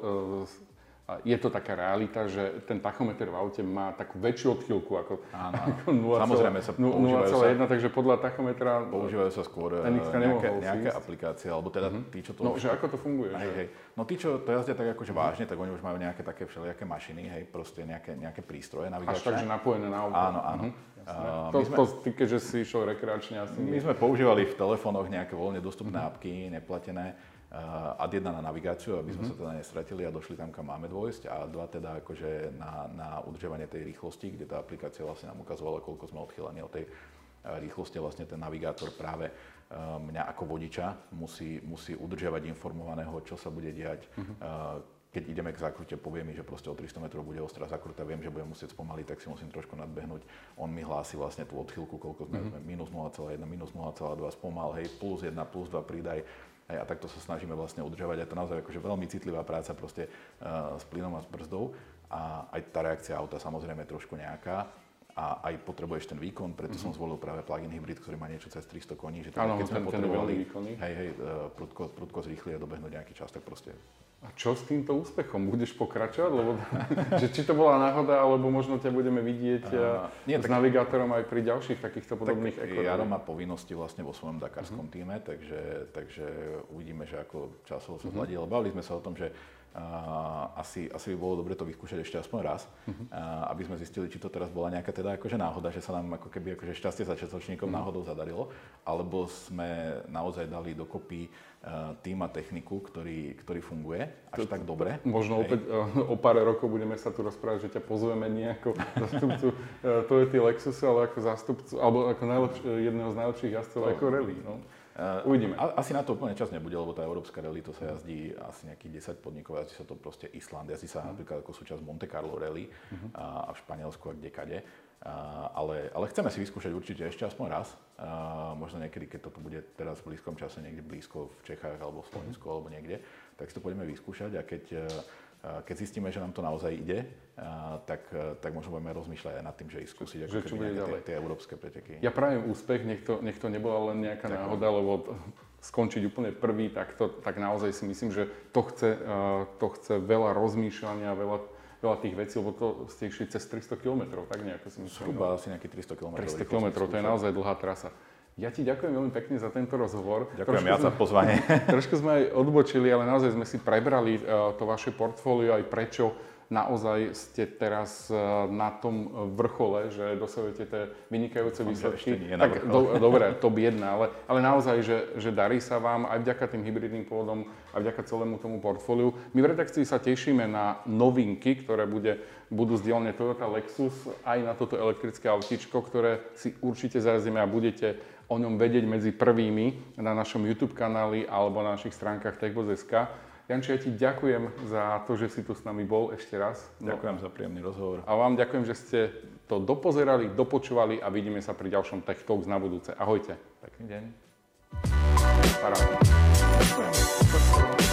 je to taká realita, že ten tachometer v aute má takú väčšiu odchýlku ako, Áno, [laughs] ako 0, Samozrejme sa 0,1, takže podľa tachometra používajú sa skôr nejaké, nejaké aplikácie, alebo teda uh-huh. tí, čo to... No, už, že ako to funguje? Hej, hej. No tí, čo to jazdia tak akože vážne, tak oni už majú nejaké také všelijaké mašiny, hej, proste nejaké, nejaké prístroje navigačné. Až takže napojené na auto. Áno, áno. Uh, to, sme, to, ty, keďže si išiel rekreačne asi... My sme používali v telefónoch nejaké voľne dostupné uh-huh. apky, neplatené ad jedna na navigáciu, aby sme mm-hmm. sa teda nestratili a došli tam, kam máme dôjsť a dva teda akože na, na udržovanie tej rýchlosti, kde tá aplikácia vlastne nám ukazovala, koľko sme odchýlení od tej rýchlosti vlastne ten navigátor práve mňa ako vodiča musí, musí udržiavať informovaného, čo sa bude diať. Mm-hmm. Keď ideme k zákrute, povie mi, že proste o 300 metrov bude ostrá zákruta, viem, že budem musieť spomaliť, tak si musím trošku nadbehnúť. On mi hlási vlastne tú odchýlku, koľko sme, mm-hmm. minus 0,1, minus 0,2, spomal, hej, plus 1, plus 2 pridaj Hej, a takto sa snažíme vlastne udržovať. Je to naozaj akože veľmi citlivá práca proste uh, s plynom a s brzdou. A aj tá reakcia auta samozrejme je trošku nejaká a aj potrebuješ ten výkon, preto mm-hmm. som zvolil práve plug-in hybrid, ktorý má niečo cez 300 koní, že teda, keď sme ten, potrebovali ten hej, hej, uh, prudko, prudko zrýchli a dobehnúť nejaký čas, tak proste a čo s týmto úspechom? Budeš pokračovať? Lebo, [laughs] že či to bola náhoda, alebo možno ťa budeme vidieť uh, nie, s tak, navigátorom aj pri ďalších takýchto podobných tak Jaro má povinnosti vlastne vo svojom dakarskom uh-huh. týme, takže, takže uvidíme, že ako časovo sa zladí. Uh-huh. Bavili sme sa o tom, že Uh, asi, asi by bolo dobre to vyskúšať ešte aspoň raz, uh-huh. uh, aby sme zistili, či to teraz bola nejaká teda akože náhoda, že sa nám ako keby akože šťastie začiatočníkom uh-huh. náhodou zadarilo, alebo sme naozaj dali dokopy tým a techniku, ktorý, ktorý funguje až to, tak dobre. Možno Hej. opäť uh, o pár rokov budeme sa tu rozprávať, že ťa pozveme nie ako [laughs] zastupcu uh, Toyota Lexusu, ale ako zástupcu, alebo ako najlepš- jedného z najlepších jazdcov ako rally. No. Uh, Uvidíme. Asi na to úplne čas nebude, lebo tá európska rally to sa jazdí asi nejakých 10 podnikov, jazdí sa to proste Island, jazdí sa uh-huh. napríklad ako súčasť Monte Carlo rally uh-huh. a v Španielsku a kdekade. Uh, ale, ale chceme si vyskúšať určite ešte aspoň raz. Uh, možno niekedy, keď toto bude teraz v blízkom čase, niekde blízko v Čechách alebo v Slovensku uh-huh. alebo niekde, tak si to poďme vyskúšať a keď uh, keď zistíme, že nám to naozaj ide, tak, tak možno budeme rozmýšľať aj nad tým, že ísť skúsiť ako čo bude ďalej. Tie, tie európske preteky. Ja prajem úspech, nech to, nech to nebola len nejaká Ďakujem. náhoda, lebo skončiť úplne prvý, tak, to, tak naozaj si myslím, že to chce, to chce veľa rozmýšľania, veľa, veľa tých vecí, lebo to ste išli cez 300 km, tak nejako si myslím. Zhruba asi nejakých 300 km. 300 km, to je naozaj dlhá trasa. Ja ti ďakujem veľmi pekne za tento rozhovor. Ďakujem ja za pozvanie. [laughs] trošku sme aj odbočili, ale naozaj sme si prebrali uh, to vaše portfólio aj prečo naozaj ste teraz e, na tom vrchole, že dosahujete tie vynikajúce výsledky. tak do, [laughs] dobre, top 1, ale, ale naozaj, že, že darí sa vám aj vďaka tým hybridným pôvodom, aj vďaka celému tomu portfóliu. My v redakcii sa tešíme na novinky, ktoré bude, budú z dielne Toyota Lexus, aj na toto elektrické autíčko, ktoré si určite zarazíme a budete o ňom vedieť medzi prvými na našom YouTube kanáli alebo na našich stránkach techboz.sk. Janči, ja ti ďakujem za to, že si tu s nami bol ešte raz. Ďakujem no. za príjemný rozhovor. A vám ďakujem, že ste to dopozerali, dopočúvali a vidíme sa pri ďalšom Tech Talks na budúce. Ahojte. Pekný deň. Paráda. Ďakujem.